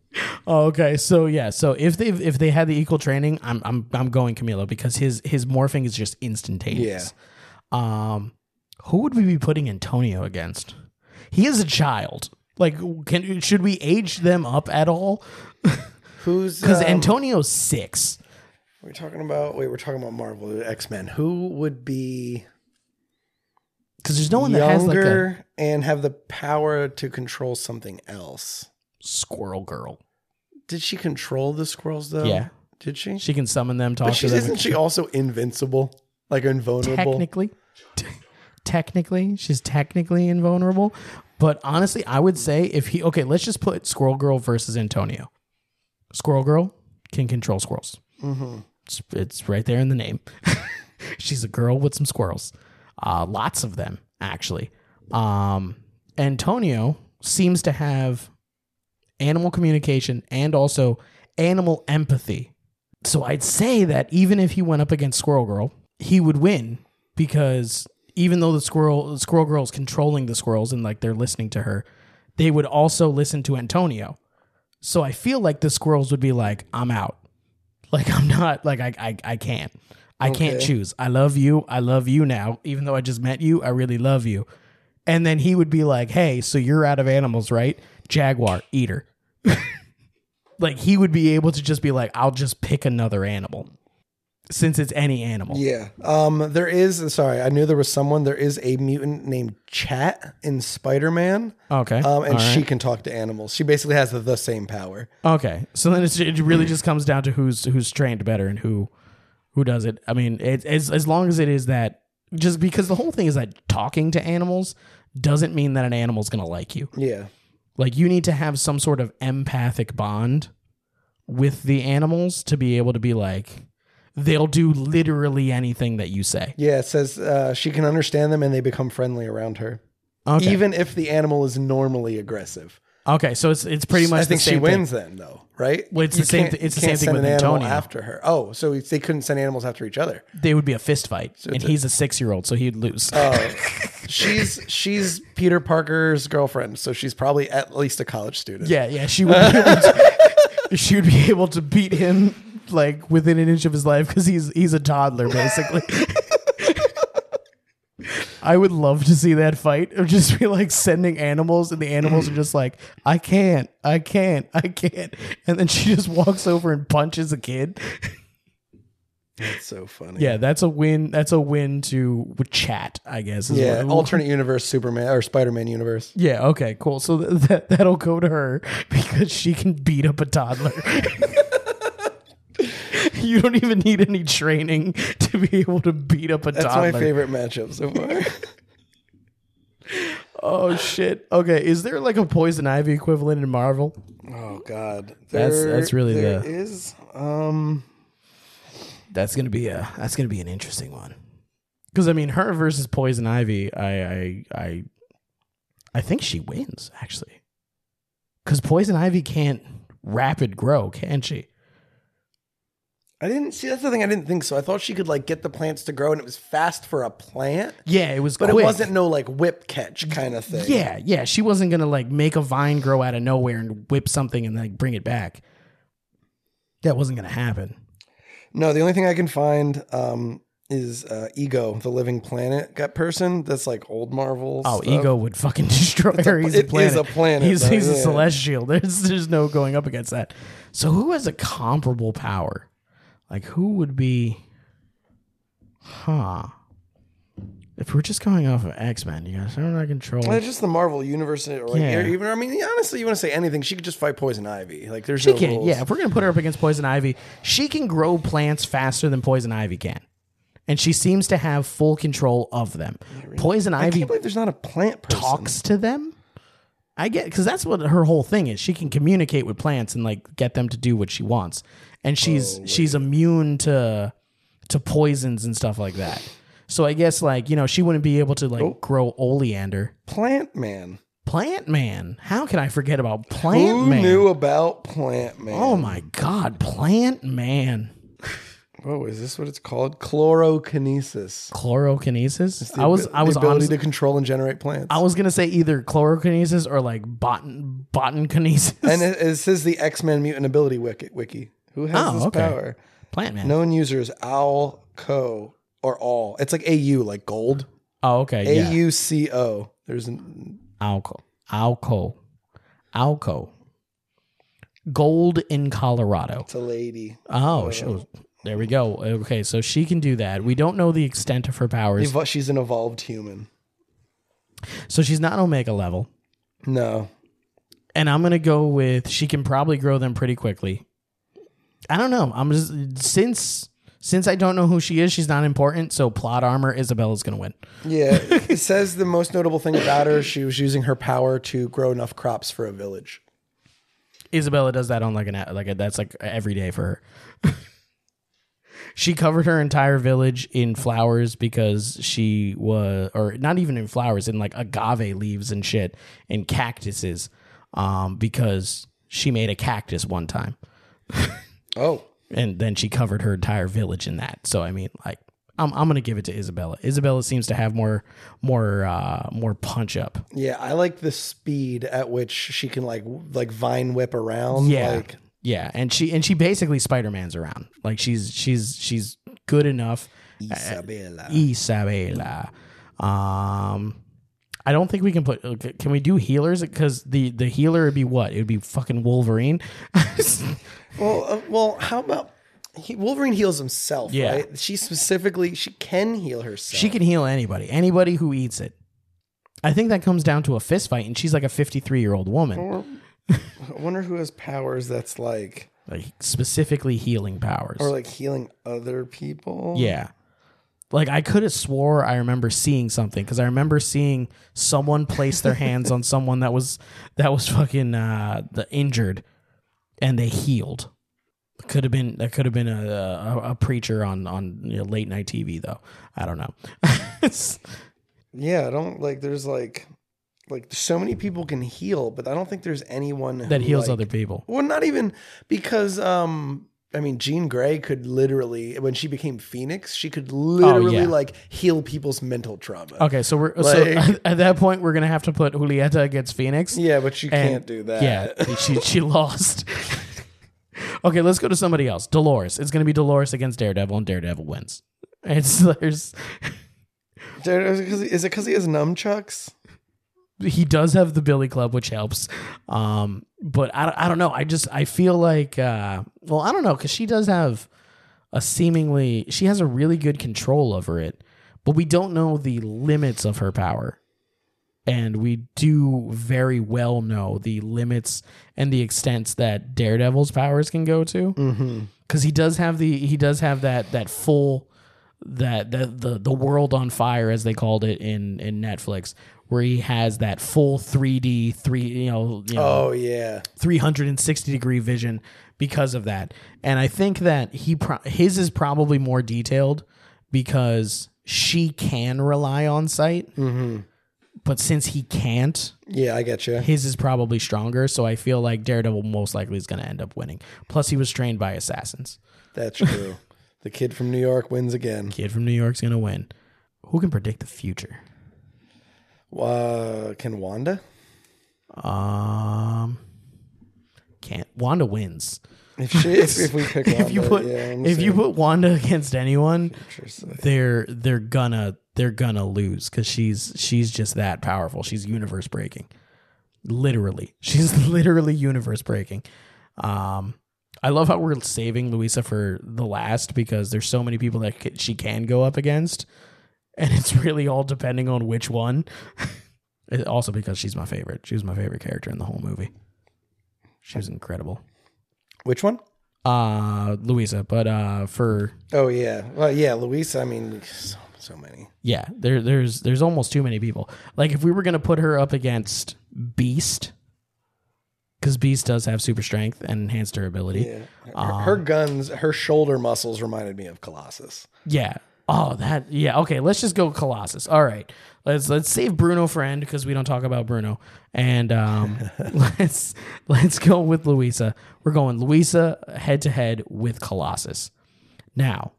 Oh, okay. So yeah. So if they if they had the equal training, I'm I'm I'm going Camilo because his his morphing is just instantaneous. Um, who would we be putting Antonio against? He is a child. Like, can should we age them up at all? Who's Because um, Antonio's six. We're talking about wait, we're talking about Marvel X Men. Who would be Because there's no one that has like a younger and have the power to control something else? squirrel girl. Did she control the squirrels though? Yeah. Did she? She can summon them, talk but to them. isn't she also invincible? Like invulnerable? technically, technically, she's technically invulnerable. But honestly, I would say if he okay, let's just put Squirrel Girl versus Antonio. Squirrel Girl can control squirrels. Mm-hmm. It's, it's right there in the name. she's a girl with some squirrels, uh, lots of them actually. Um, Antonio seems to have animal communication and also animal empathy. So I'd say that even if he went up against Squirrel Girl, he would win because even though the squirrel squirrel girl's controlling the squirrels and like they're listening to her, they would also listen to Antonio. So I feel like the squirrels would be like, I'm out. Like I'm not like I I, I can't. I can't choose. I love you. I love you now. Even though I just met you, I really love you. And then he would be like, Hey, so you're out of animals, right? Jaguar, eater. like he would be able to just be like, I'll just pick another animal. Since it's any animal. Yeah. Um. There is. Sorry, I knew there was someone. There is a mutant named Chat in Spider Man. Okay. Um. And right. she can talk to animals. She basically has the, the same power. Okay, so then it's, it really just comes down to who's who's trained better and who who does it. I mean, it, as as long as it is that, just because the whole thing is that talking to animals doesn't mean that an animal's gonna like you. Yeah. Like you need to have some sort of empathic bond with the animals to be able to be like, they'll do literally anything that you say. Yeah. It says uh, she can understand them and they become friendly around her, Okay, even if the animal is normally aggressive. okay, so it's it's pretty much I think she thing. wins then, though, right? Well, it's You the same can't- it's the same thing with an Antonio. after her. Oh, so they couldn't send animals after each other. They would be a fist fight, and a- he's a six year old, so he'd lose. Oh, she's she's Peter Parker's girlfriend, so she's probably at least a college student. Yeah, yeah, she would. Be able to, she would be able to beat him like within an inch of his life because he's he's a toddler basically. I would love to see that fight of just be like sending animals, and the animals are just like, I can't, I can't, I can't, and then she just walks over and punches a kid. It's so funny. Yeah, that's a win. That's a win to chat, I guess. Yeah, alternate universe Superman or Spider-Man universe. Yeah. Okay. Cool. So th- that that'll go to her because she can beat up a toddler. you don't even need any training to be able to beat up a That's toddler. my favorite matchup so far. Oh shit. Okay. Is there like a poison ivy equivalent in Marvel? oh God, That's- that's really there the- is. Um, That's gonna be a that's gonna be an interesting one. Because I mean, her versus poison ivy, I I I, I think she wins actually. Because poison ivy can't rapid grow, can she? I didn't see. That's the thing. I didn't think so. I thought she could like get the plants to grow, and it was fast for a plant, Yeah, it was, but quick. it wasn't no like whip catch kind of thing. Yeah, yeah. She wasn't gonna like make a vine grow out of nowhere and whip something and like bring it back. That wasn't gonna happen. No, the only thing I can find um, is uh, Ego, the living planet got person. That's like old Marvel. Oh, stuff. ego would fucking destroy. He's a it is planet. a planet, He's, though, he's a celestial. There's there's no going up against that. So who has a comparable power? Like who would be? Huh. If we're just going off of X Men, you guys are not control. Well, it's just the Marvel universe, or like, Yeah. even I mean, honestly, you want to say anything? She could just fight Poison Ivy. Like, there's She no can, rules. yeah. If we're gonna put her up against Poison Ivy, she can grow plants faster than Poison Ivy can, and she seems to have full control of them. Poison I Ivy can't believe there's not a plant person. talks to them. I get because that's what her whole thing is. She can communicate with plants and like get them to do what she wants, and she's oh, she's immune to to poisons and stuff like that. So I guess like you know she wouldn't be able to like oh. grow oleander. Plant Man. Plant Man, how can I forget about Plant Who Man? knew about Plant Man? Oh my God, Plant Man. Oh, is this what it's called? Chlorokinesis. Chlorokinesis. The I was I was the ability honestly, to control and generate plants. I was gonna say either chlorokinesis or like botan botankinesis. and it, it says the X Men mutant ability wiki. wiki. Who has Oh, this okay. power? Plant Man. Known users Owl Co or All. It's like AU, like gold. Oh, okay. A. U C O. There's an Alco. Alco. Alco. Gold in Colorado. it's a lady. Oh, oh, sure. There we go. Okay, so she can do that. We don't know the extent of her powers. Evo- She's an evolved human. So she's not Omega level. No. And I'm gonna go with she can probably grow them pretty quickly. I don't know. I'm just since since I don't know who she is, she's not important. So plot armor, Isabela's gonna win. Yeah. it says the most notable thing about her, she was using her power to grow enough crops for a village. Isabela does that on like an like a, that's like every day for her. she covered her entire village in flowers because she was or not even in flowers in like agave leaves and shit and cactuses um because she made a cactus one time Oh. and then she covered her entire village in that. So I mean like I'm I'm gonna give it to Isabela. Isabela seems to have more more uh more punch up. Yeah, I like the speed at which she can like like vine whip around. Yeah. like, Yeah, and she and she basically Spider Man's around. Like she's she's she's good enough. Isabela. Isabela. Um, I don't think we can put. okay, Can we do healers? Because the the healer would be what? It would be fucking Wolverine. Well, uh, well, how about he, Wolverine heals himself? Yeah. right? She specifically she can heal herself. she can heal anybody, anybody who eats it. I think that comes down to a fist fight, and she's like a fifty three year old woman, Or, I wonder who has powers that's like like specifically healing powers. or like healing other people. Yeah. Like I could have swore I remember seeing something because I remember seeing someone place their hands on someone that was that was fucking uh, the injured, and they healed. Could have been that could have been a, a, a preacher on on you know, late night TV though. I don't know. Yeah. I don't like. There's like like so many people can heal, but I don't think there's anyone that heals like- other people. Well, not even because um I mean Jean Grey could literally when she became Phoenix, she could oh, literally Oh, yeah. like heal people's mental trauma. Okay, so we're Like- so at that point we're gonna have to put Julieta against Phoenix. Yeah, but she And- can't do that. Yeah, she she lost. okay, let's go to somebody else. Dolores. It's gonna be Dolores against Daredevil, and Daredevil wins. It's there's Is is it because he has nunchucks? He does have the Billy Club, which helps. Um, but I, don't- I don't know. I just I feel like uh, well I don't know because she does have a seemingly she has a really good control over it, but we don't know the limits of her power. And we do very well know the limits and the extents that Daredevil's powers can go to. Because he does have the he does have that that full that the, the the world on fire as they called it in in Netflix, where he has that full 3D three you know, you know Oh yeah. 360 degree vision because of that. And I think that he pro- his is probably more detailed because she can rely on sight. Mm-hmm. But since he can't, Yeah, I get you. his is probably stronger. So I feel like Daredevil most likely is going to end up winning. Plus, he was trained by assassins. That's true. the kid from New York wins again. Kid from New York's going to win. Who can predict the future? Uh, can Wanda? Um, can't. Wanda wins. If she, if, if we pick Wanda, if you put yeah, if you put Wanda against anyone, they're they're gonna they're gonna lose because she's she's just that powerful. She's universe breaking, literally. She's literally universe breaking. Um, I love how we're saving Luisa for the last because there's so many people that she can go up against, and it's really all depending on which one. Also because she's my favorite. She was my favorite character in the whole movie. She was incredible. Which one? Uh, Luisa, but uh, for Oh yeah. Well, yeah, Luisa. I mean, so, so many. Yeah, there there's there's almost too many people. Like if we were gonna put her up against Beast, because Beast does have super strength and enhanced durability. Yeah. Her, her guns, her shoulder muscles reminded me of Colossus. Yeah. Oh, that. Yeah. Okay. Let's just go Colossus. All right. Let's let's save Bruno for end because we don't talk about Bruno. And um, let's let's go with Luisa. We're going Luisa head to head with Colossus. Now,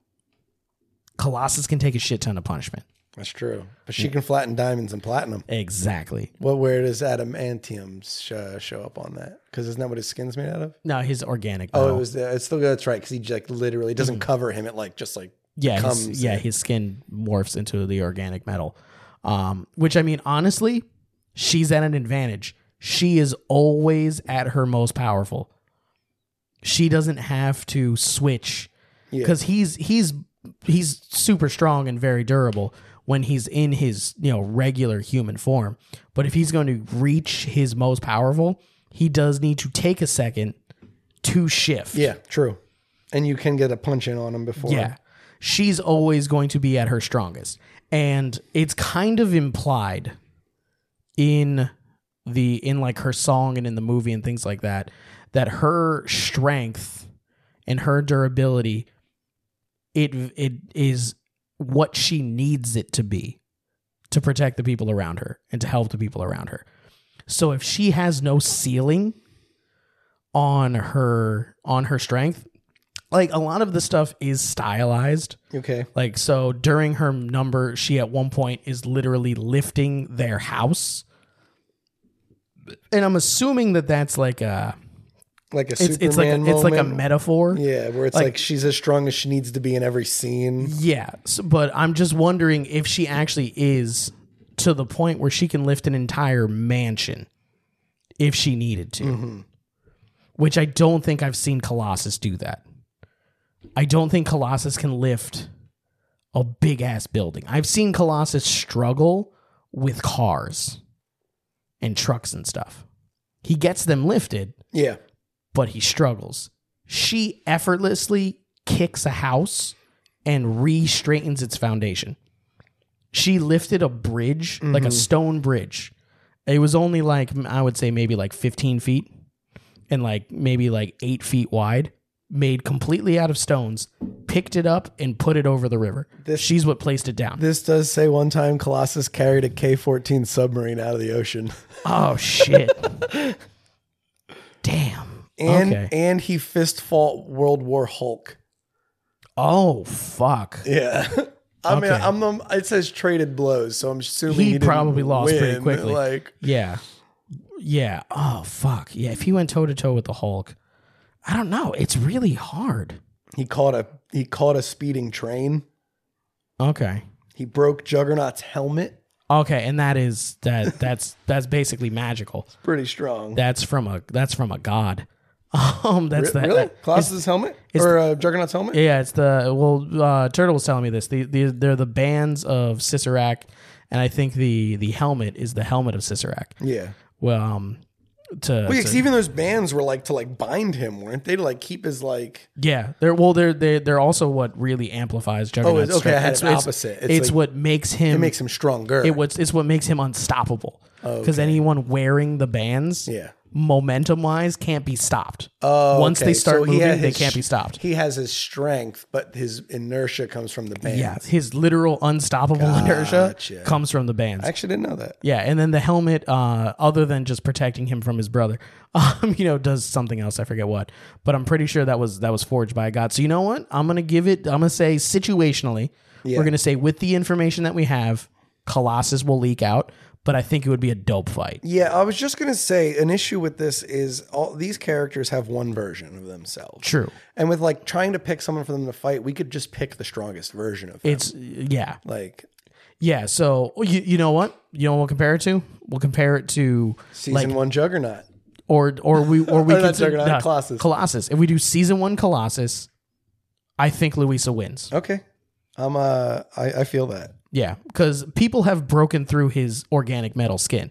Colossus can take a shit ton of punishment. That's true. But she can flatten diamonds and platinum. Exactly. Well, where does adamantium show, show up on that? Because isn't that what his skin's made out of? No, his organic. Oh, it was. The, it's still that's right. Because he like literally doesn't cover him. It like just like yeah, his, yeah, in. his skin morphs into the organic metal. Um, which I mean, honestly, she's at an advantage. She is always at her most powerful. She doesn't have to switch because he's he's he's super strong and very durable when he's in his you know regular human form. But if he's going to reach his most powerful, he does need to take a second to shift. Yeah, true. And you can get a punch in on him before. Yeah. She's always going to be at her strongest. And it's kind of implied in the in like her song and in the movie and things like that that her strength and her durability it it is what she needs it to be to protect the people around her and to help the people around her. So if she has no ceiling on her on her strength, like a lot of the stuff is stylized. Okay. Like so during her number, she at one point is literally lifting their house. And I'm assuming that that's like a Like a it's Superman it's like a, it's like a moment. metaphor. Yeah, where it's like- like, she's as strong as she needs to be in every scene. Yeah, but I'm just wondering if she actually is to the point where she can lift an entire mansion if she needed to. Mm-hmm. Which I don't think I've seen Colossus do that. I don't think Colossus can lift a big ass building. I've seen Colossus struggle with cars and trucks and stuff. He gets them lifted, Yeah. but he struggles. She effortlessly kicks a house and re straightens its foundation. She lifted a bridge, like a mm-hmm. stone bridge. It was only like, I would say maybe like 15 feet and like maybe like eight feet wide, made completely out of stones, picked it up and put it over the river. She's what placed it down. This does say one time Colossus carried a K 14 submarine out of the ocean. oh, shit. Damn. And okay. and he fist fought World War Hulk. oh, fuck. Yeah. I mean, Okay. I'm the, it says traded blows, so I'm assuming He he, probably lost pretty win, quickly. Like, Yeah. Yeah. Oh fuck. Yeah. If he went toe to toe with the Hulk, I don't know. It's really hard. he caught a he caught a speeding train. Okay. He broke Juggernaut's helmet. Okay, and that is that that's that's basically magical. It's Pretty strong. That's from a that's from a god. Um that's that really? that- Colossus' helmet or uh, Juggernaut's helmet? Yeah, it's the well. Uh, Turtle was telling me this. The, the they're the bands of Cyttorak, and I think the the helmet is the helmet of Cyttorak. yeah. Well, um, to, Well, yeah, to- even those bands were like to like bind him, weren't they? To like keep his like. yeah, they're well, they're they they're also what really amplifies oh, Juggernaut's it's- okay, strength. had it opposite. It's It's, like- what makes him It makes him stronger. it what's it's what makes him unstoppable. Because anyone wearing the bands, Yeah. Momentum wise, can't be stopped. Oh, Once okay. they start So moving, had they can't be stopped. He has his strength, but his inertia comes from the band. yeah, his literal unstoppable inertia comes from the bands. I actually didn't know that. Yeah, and then the helmet, uh, other than just protecting him from his brother, um, you know, does something else. I forget what, but I'm pretty sure that was that was forged by a god. So you know what? I'm gonna give it. I'm gonna say situationally. Yeah. We're gonna say with the information that we have, Colossus will leak out, but I think it would be a dope fight. Yeah, I was just gonna say an issue with this is all these characters have one version of themselves. True. And with like trying to pick someone for them to fight, we could just pick the strongest version of them. It's yeah, like yeah. So you you know what? You know what we'll compare it to? We'll compare it to season like one Juggernaut. or or we or we Or can Juggernaut, no, Colossus. Colossus. If we do season one Colossus, I think Luisa wins. Okay. I'm uh I, I feel that. Yeah, because people have broken through his organic metal skin,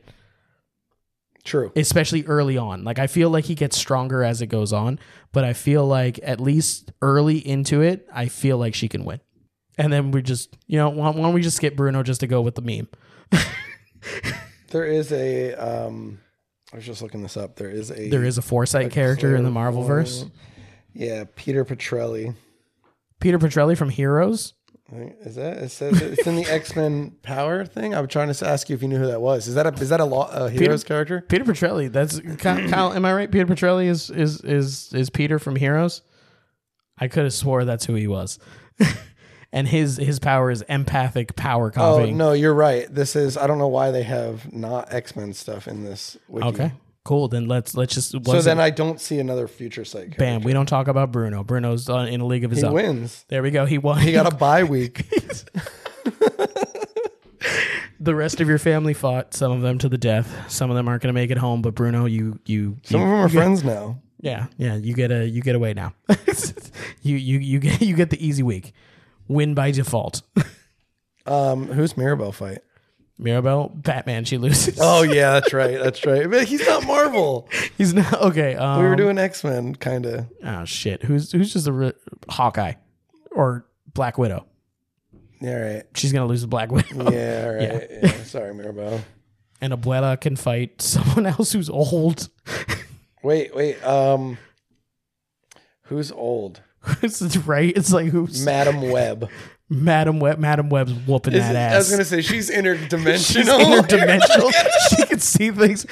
True. especially early on. Like I feel like he gets stronger as it goes on, but I feel like at least early into it, I feel like she can win. And then we just, you know, why, why don't we just skip Bruno just to go with the meme? There is a um I was just looking this up. There is a There is a Foresight character in the Marvel verse. Yeah, Peter Petrelli. Peter Petrelli from Heroes. Is that it says it's in the X Men Power thing? I'm trying to ask you if you knew who that was. Is that a is that a, law, a hero's character? Peter Petrelli. That's Kyle, Kyle. Am I right? Peter Petrelli is is is is Peter from Heroes. I could have swore that's who he was. and his his power is empathic power Oh no, you're right. This is I don't know why they have not X Men stuff in this. Wiki. Okay, cool. Then let's let's just. So then I don't see another future sight. Character. bam. We don't talk about Bruno. Bruno's uh, in a league of his He own. wins. There we go. He won. He got a bye week. the rest of your family fought. Some of them to the death. Some of them aren't going to make it home. But Bruno, you you Some you, of them are friends now. Yeah, yeah. You get a you get away now. you you you get you get the easy week. Win by default. Um, who's Mirabel fight? Mirabel, Batman, she loses. Oh yeah, that's right. That's right. But he's not Marvel. he's not okay. Um, We were doing X Men, kind of. oh shit. Who's who's just a re- Hawkeye or Black Widow? Yeah, right. She's gonna lose the Black Widow. Yeah, right. Yeah. Sorry, Mirabel. And Abuela can fight someone else who's old. Wait, wait. Um, who's old? it's right. It's like who's Madam Web. Madam Web? Madam Web's whooping Is that it- ass. I was gonna say she's interdimensional. She's interdimensional. she can see things.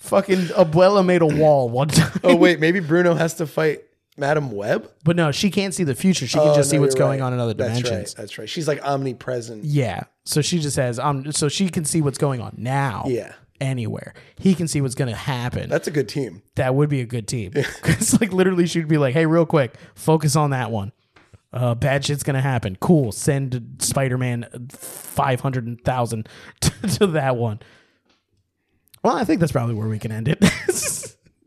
Fucking Abuela made a wall one time. oh wait, maybe Bruno has to fight Madam Web. But no, she can't see the future. She can Oh, just see no, what's you're going right. on in other dimensions. That's right. That's right. She's like omnipresent. Yeah. So she just has um so she can see what's going on now. Yeah. Anywhere. He can see what's gonna happen. That's a good team. that would be a good team. Because like literally she'd be like, hey, real quick, focus on that one. Uh, bad shit's gonna happen. Cool. Send Spider Man five hundred thousand to, to that one. Well, I think that's probably where we can end it.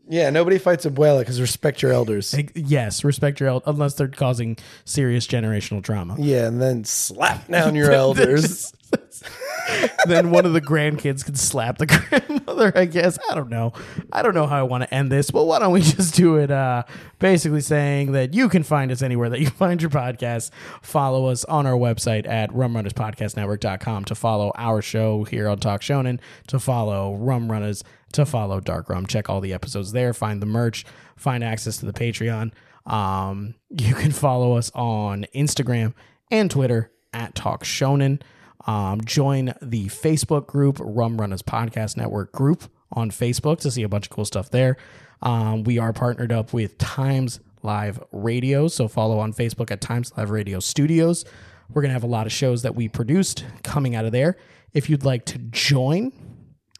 Yeah, nobody fights Abuela because respect your elders. yes, respect your elders, unless they're causing serious generational trauma. Yeah, and then slap down your elders. then one of the grandkids could slap the grandmother, I guess. I don't know. I don't know how I want to end this, but why don't we just do it uh, basically saying that you can find us anywhere that you find your podcast. Follow us on our website at rumrunnerspodcastnetwork.com to follow our show here on Talk Shonen, to follow Rum Runners, to follow Dark Rum. Check all the episodes there, find the merch, find access to the Patreon. Um, you can follow us on Instagram and Twitter at Talk Shonen. Um, join the Facebook group, Rum Runners Podcast Network group on Facebook to see a bunch of cool stuff there. Um, we are partnered up with Times Live Radio, so follow on Facebook at Times Live Radio Studios. We're going to have a lot of shows that we produced coming out of there. If you'd like to join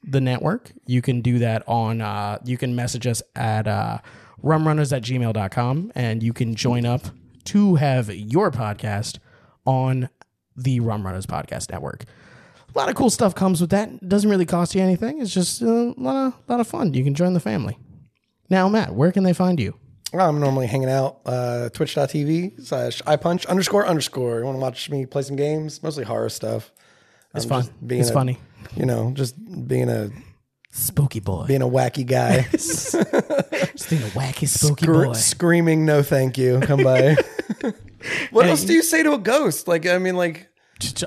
the network, you can do that on, uh, you can message us at uh, rumrunners at gmail.com and you can join up to have your podcast on the Rum Runners Podcast Network. A lot of cool stuff comes with that. It doesn't really cost you anything. It's just a lot of, lot of fun. You can join the family. Now, Matt, where can they find you? I'm normally hanging out uh, twitch.tv slash ipunch underscore underscore. You want to watch me play some games? Mostly horror stuff. It's fun. being It's a- funny. You know, just being a Spooky boy. being a wacky guy. Just being a wacky spooky boy. screaming no thank you. Come by. what else do you say to a ghost? Like I mean like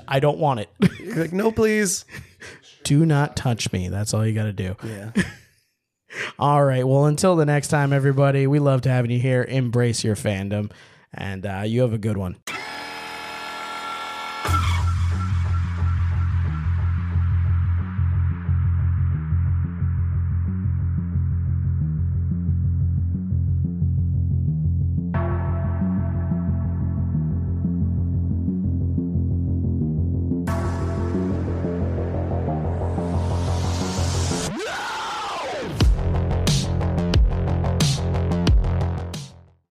I don't want it. you're like no please. do not touch me. That's all you got to do. Yeah. All right. Well, until the next time, everybody, we loved having you here. Embrace your fandom, and uh, you have a good one.